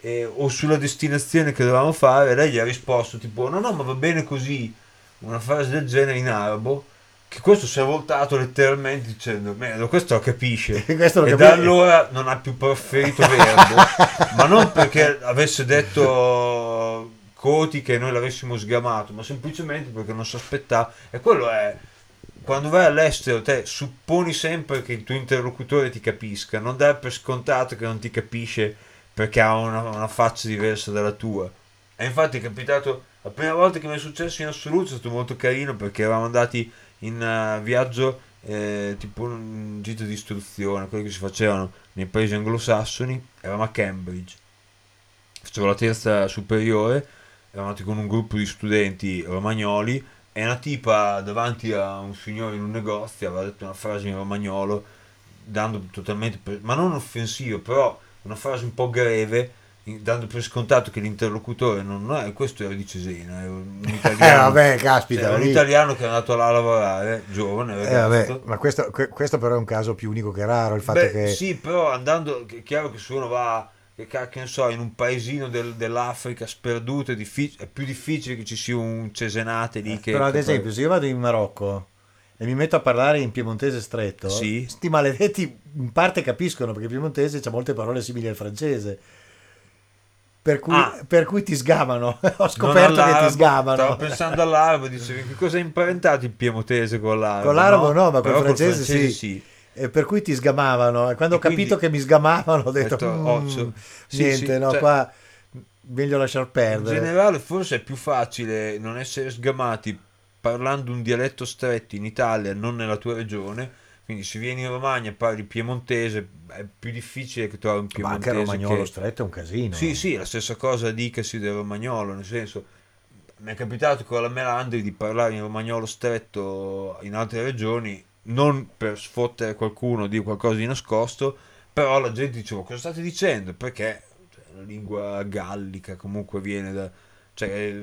e- o sulla destinazione che dovevamo fare, lei gli ha risposto tipo no no ma va bene così, una frase del genere in arabo, che questo si è voltato letteralmente dicendo merda questo lo capisce Questo lo e capisce. da allora non ha più preferito verbo, ma non perché avesse detto Coti che noi l'avessimo sgamato, ma semplicemente perché non si aspettava. E quello è, quando vai all'estero, te supponi sempre che il tuo interlocutore ti capisca, non dai per scontato che non ti capisce perché ha una, una faccia diversa dalla tua. E infatti è capitato, la prima volta che mi è successo in assoluto è stato molto carino perché eravamo andati in eh, viaggio eh, tipo un gito di istruzione, quelli che si facevano nei paesi anglosassoni, eravamo a Cambridge. Facevo la terza superiore, eravamo andati con un gruppo di studenti romagnoli e una tipa davanti a un signore in un negozio aveva detto una frase in romagnolo, dando totalmente, per- ma non offensivo, però una frase un po' greve, dando per scontato che l'interlocutore non è, questo era di Cesena, era un Eh, italiano. vabbè, Cioè, caspita. era un italiano che è andato là a lavorare, giovane, Eh, vabbè, ma questo, que- questo però è un caso più unico che raro, il fatto Beh, che... sì, però andando, è chiaro che se uno va, che cacchio ne so, in un paesino del- dell'Africa sperduto è, diffic- è più difficile che ci sia un cesenate lì che... Però ad esempio, se io vado in Marocco e mi metto a parlare in piemontese stretto, Sì. sti maledetti in parte capiscono perché il piemontese ha molte parole simili al francese. Per cui, Ah. per cui ti sgamano. Ho scoperto che ti sgamano. Stavo pensando all'arabo, dicevi che cosa è imparentato il piemontese con l'arabo? Con l'arabo no, ma col Però francese sì. sì. E per cui ti sgamavano. E quando ho E quindi- capito che mi sgamavano, ho detto: detto, "Mm, occhio." Sì, niente, sì, no, cioè- qua meglio lasciar In perdere. generale forse è più facile non essere sgamati parlando un dialetto stretto in Italia, non nella tua regione. Quindi se vieni in Romagna e parli piemontese è più difficile che trovi un Ma anche piemontese il romagnolo che... stretto è un casino. Sì, sì, la stessa cosa dicasi del romagnolo, nel senso mi è capitato con la Melandri di parlare in romagnolo stretto in altre regioni, non per sfottere qualcuno, dire qualcosa di nascosto, però la gente diceva cosa state dicendo? Perché cioè, la lingua gallica comunque viene da, cioè,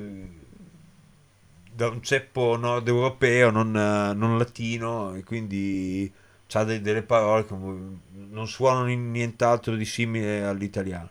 da un ceppo nord europeo, non, non latino, e quindi ha delle parole che non suonano nient'altro di simile all'italiano.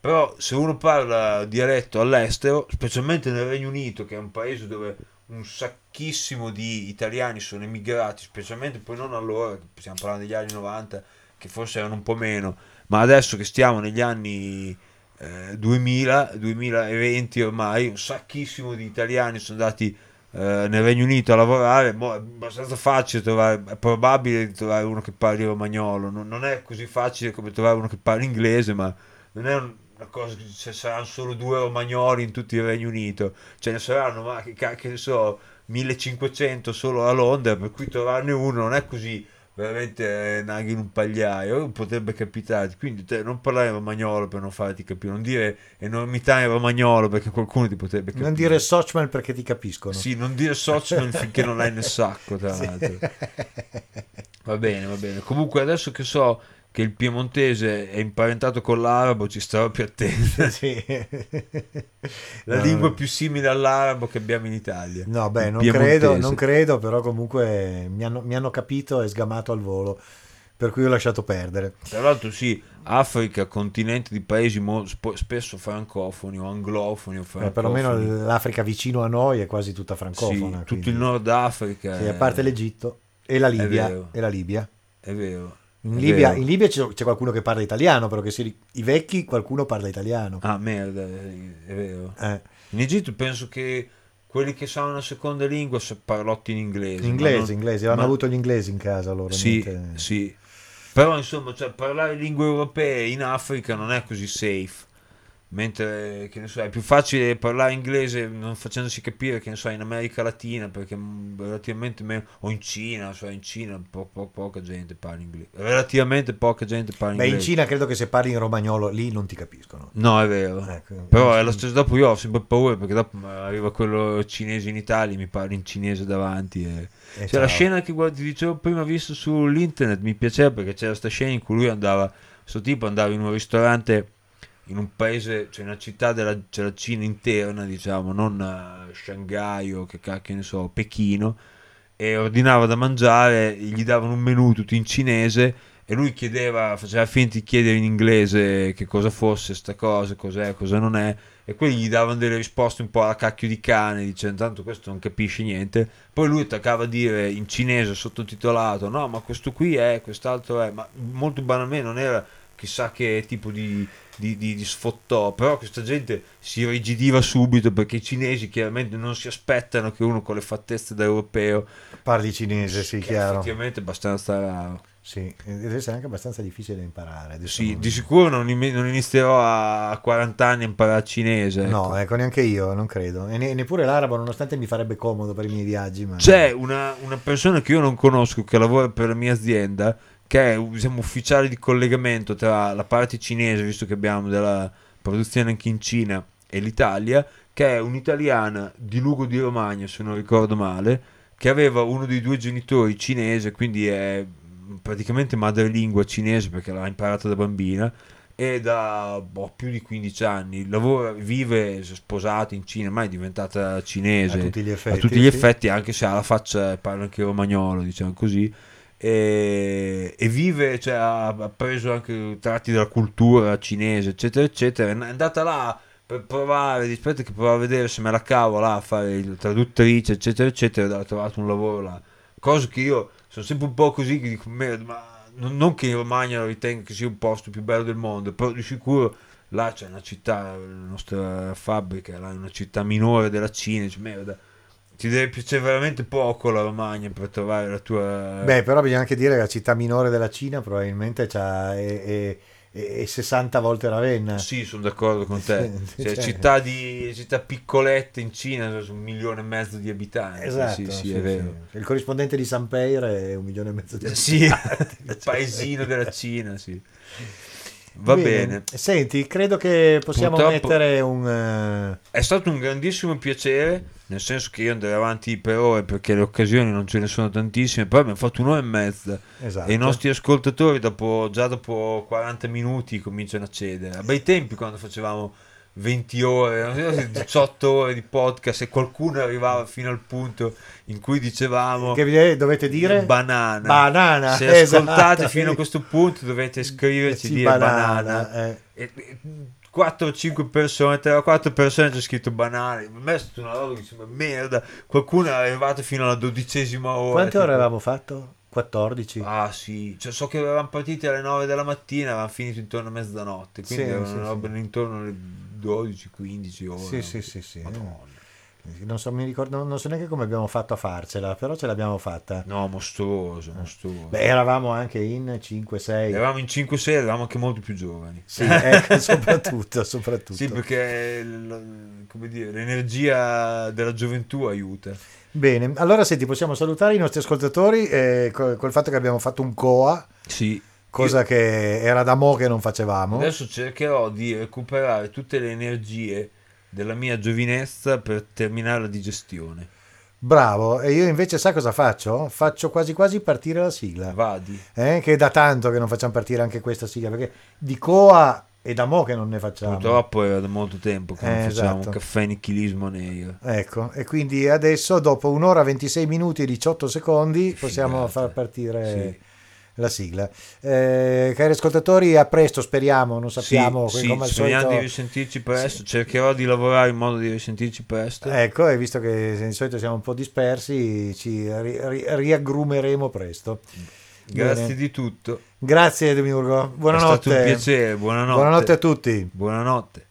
Però se uno parla dialetto all'estero, specialmente nel Regno Unito, che è un paese dove un sacchissimo di italiani sono emigrati, specialmente poi non allora, stiamo parlando degli anni 90, che forse erano un po' meno, ma adesso che stiamo negli anni eh, 2000, 2020 ormai, un sacchissimo di italiani sono andati eh, nel Regno Unito a lavorare, mo è abbastanza facile trovare, è probabile trovare uno che parli romagnolo, non, non è così facile come trovare uno che parli inglese, ma non è un- cosa, se saranno solo due romagnoli in tutto il Regno Unito, ce ne saranno, ma che, ne so, 1500 solo a Londra, per cui trovarne uno non è così veramente naghi in un pagliaio, potrebbe capitare. Quindi te, non parlare romagnolo per non farti capire, non dire enormità in romagnolo perché qualcuno ti potrebbe capire. Non dire Sochman perché ti capiscono. Sì, non dire Sochman finché non l'hai nel sacco, tra l'altro. Va bene, va bene. Comunque adesso che so che il piemontese è imparentato con l'arabo, ci starò più attento. sì. La no, lingua più simile all'arabo che abbiamo in Italia. No, beh, non credo, non credo, però comunque mi hanno, mi hanno capito e sgamato al volo per cui ho lasciato perdere. Tra l'altro sì, Africa, continente di paesi mo- spesso francofoni o anglofoni o francofoni. Eh, perlomeno l'Africa vicino a noi è quasi tutta francofona. Sì, tutto il Nord Africa. Sì, a parte l'Egitto e la Libia. E la Libia. È vero. In Libia, in Libia, c'è, c'è, qualcuno che parla italiano, però che si, i vecchi qualcuno parla italiano. Ah, merda, è vero. Eh. In Egitto penso che quelli che sanno una seconda lingua parlotti in inglese. In inglese, non, inglese, hanno ma... avuto gli inglesi in casa loro. Sì, sì. Però insomma, cioè, parlare lingue europee in Africa non è così safe mentre che ne so, è più facile parlare inglese non facendosi capire che ne so in America Latina perché relativamente meno o in Cina cioè in Cina po- po- poca gente parla inglese relativamente poca gente parla Beh, inglese. In Cina credo che se parli in romagnolo lì non ti capiscono. No è vero. Ecco, però è lo stesso dopo io ho sempre paura perché dopo arriva quello cinese in Italia mi parla in cinese davanti e... E cioè, la scena che ti dicevo prima visto sull'internet mi piaceva perché c'era questa scena in cui lui andava questo tipo andava in un ristorante in un paese, cioè una città della, della Cina interna, diciamo, non uh, Shanghai o che cacchio ne so, Pechino, e ordinava da mangiare, gli davano un menù tutto in cinese e lui chiedeva, faceva finta di chiedere in inglese che cosa fosse sta cosa, cos'è, cosa non è, e quelli gli davano delle risposte un po' alla cacchio di cane, dicendo tanto questo non capisce niente, poi lui attaccava a dire in cinese sottotitolato, no ma questo qui è, quest'altro è, ma molto banalmente non era chissà che tipo di, di, di, di, sfottò, però questa gente si rigidiva subito perché i cinesi chiaramente non si aspettano che uno con le fattezze da europeo parli cinese, sì, chiaro. Effettivamente è abbastanza raro. Sì, deve essere anche abbastanza difficile da imparare. Sì, non... di sicuro non, non, inizierò a 40 anni a imparare cinese. Ecco. No, ecco, neanche io, non credo. E ne, neppure l'arabo, nonostante mi farebbe comodo per i miei viaggi. Ma... C'è una, una persona che io non conosco che lavora per la mia azienda che è diciamo, ufficiale di collegamento tra la parte cinese, visto che abbiamo della produzione anche in Cina, e l'Italia, che è un'italiana di Lugo di Romagna, se non ricordo male, che aveva uno dei due genitori cinese, quindi è praticamente madrelingua cinese perché l'ha imparata da bambina e da boh, più di 15 anni. Lavora, vive sposata in Cina, ma è diventata cinese. A tutti gli effetti, tutti gli effetti anche se ha la faccia parla anche romagnolo, diciamo così e, e vive, cioè, ha, ha, preso anche tratti della cultura cinese, eccetera, eccetera. È andata là per provare, aspetta che provare a vedere se me la cavo là a fare il traduttrice, eccetera, eccetera. Ha trovato un lavoro là. Cosa che io sono sempre un po' così che dico, ma non, che in Romagna ritengo che sia un posto più bello del mondo, però di sicuro là c'è una città, la nostra fabbrica, là è una città minore della Cina, dice, merda ti deve piacere veramente poco la Romagna per trovare la tua... Beh, però bisogna anche dire che la città minore della Cina probabilmente è, è, è 60 volte Ravenna. Sì, sono d'accordo con te. cioè, cioè... Città, di, città piccolette in Cina sono un milione e mezzo di abitanti. Esatto, sì, sì, sì, è vero. Il corrispondente di San Peire è un milione e mezzo di abitanti. Sì, il paesino della Cina, sì. Va bene. bene. Senti, credo che possiamo Purtroppo mettere un... Uh... È stato un grandissimo piacere, nel senso che io andrei avanti per ore perché le occasioni non ce ne sono tantissime, poi abbiamo fatto un'ora e mezza esatto. e i nostri ascoltatori dopo, già dopo 40 minuti cominciano a cedere. A bei tempi quando facevamo 20 ore, 18 ore di podcast e qualcuno arrivava fino al punto in cui dicevamo che dovete dire banana. banana Se esatto. ascoltate fino a questo punto dovete scriverci sì, dire banana. banana eh. e, 4 o 5 persone, 3 o 4 persone c'è scritto banane. A me è stata una roba che sembra merda. Qualcuno è arrivato fino alla dodicesima ora. Quante tipo... ore avevamo fatto? 14. Ah sì, cioè, so che avevamo partiti alle 9 della mattina avevamo finito intorno a mezzanotte, quindi sì, erano sì, sì. intorno alle 12-15 ore. Sì, sì, sì, sì. Madonna. Non so, mi ricordo, non so neanche come abbiamo fatto a farcela, però ce l'abbiamo fatta. No, mostruoso, mostruoso. Beh, eravamo anche in 5-6. Eravamo in 5-6, eravamo anche molto più giovani. Sì, ecco, soprattutto, soprattutto. Sì, perché dire, l'energia della gioventù aiuta. Bene, allora senti, possiamo salutare i nostri ascoltatori eh, co- col fatto che abbiamo fatto un COA, Sì. cosa che era da mo' che non facevamo. Adesso cercherò di recuperare tutte le energie della mia giovinezza per terminare la digestione. Bravo, e io invece sai cosa faccio? Faccio quasi quasi partire la sigla. Vadi. Eh, che è da tanto che non facciamo partire anche questa sigla, perché di COA è da mo' che non ne facciamo. Purtroppo era da molto tempo che non Eh, facciamo esatto. un caffè nichilismo nero. Ecco, e quindi adesso dopo un'ora 26 minuti e 18 secondi possiamo Figata. far partire Sì. la sigla. Eh, cari ascoltatori, a presto speriamo, non sappiamo sì, come al speriamo solito. di risentirci presto. Cercherò di lavorare in modo di risentirci presto. Ecco, e visto che di solito siamo un po' dispersi, ci ri- ri- riaggrumeremo presto. Grazie Bene. di tutto. Grazie Demiurgo, È buonanotte. stato un piacere. Buonanotte. Buonanotte a tutti. Buonanotte.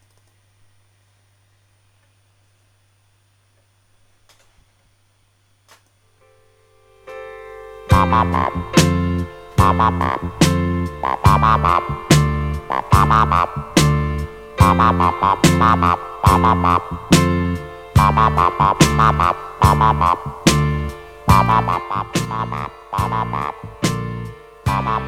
Bye.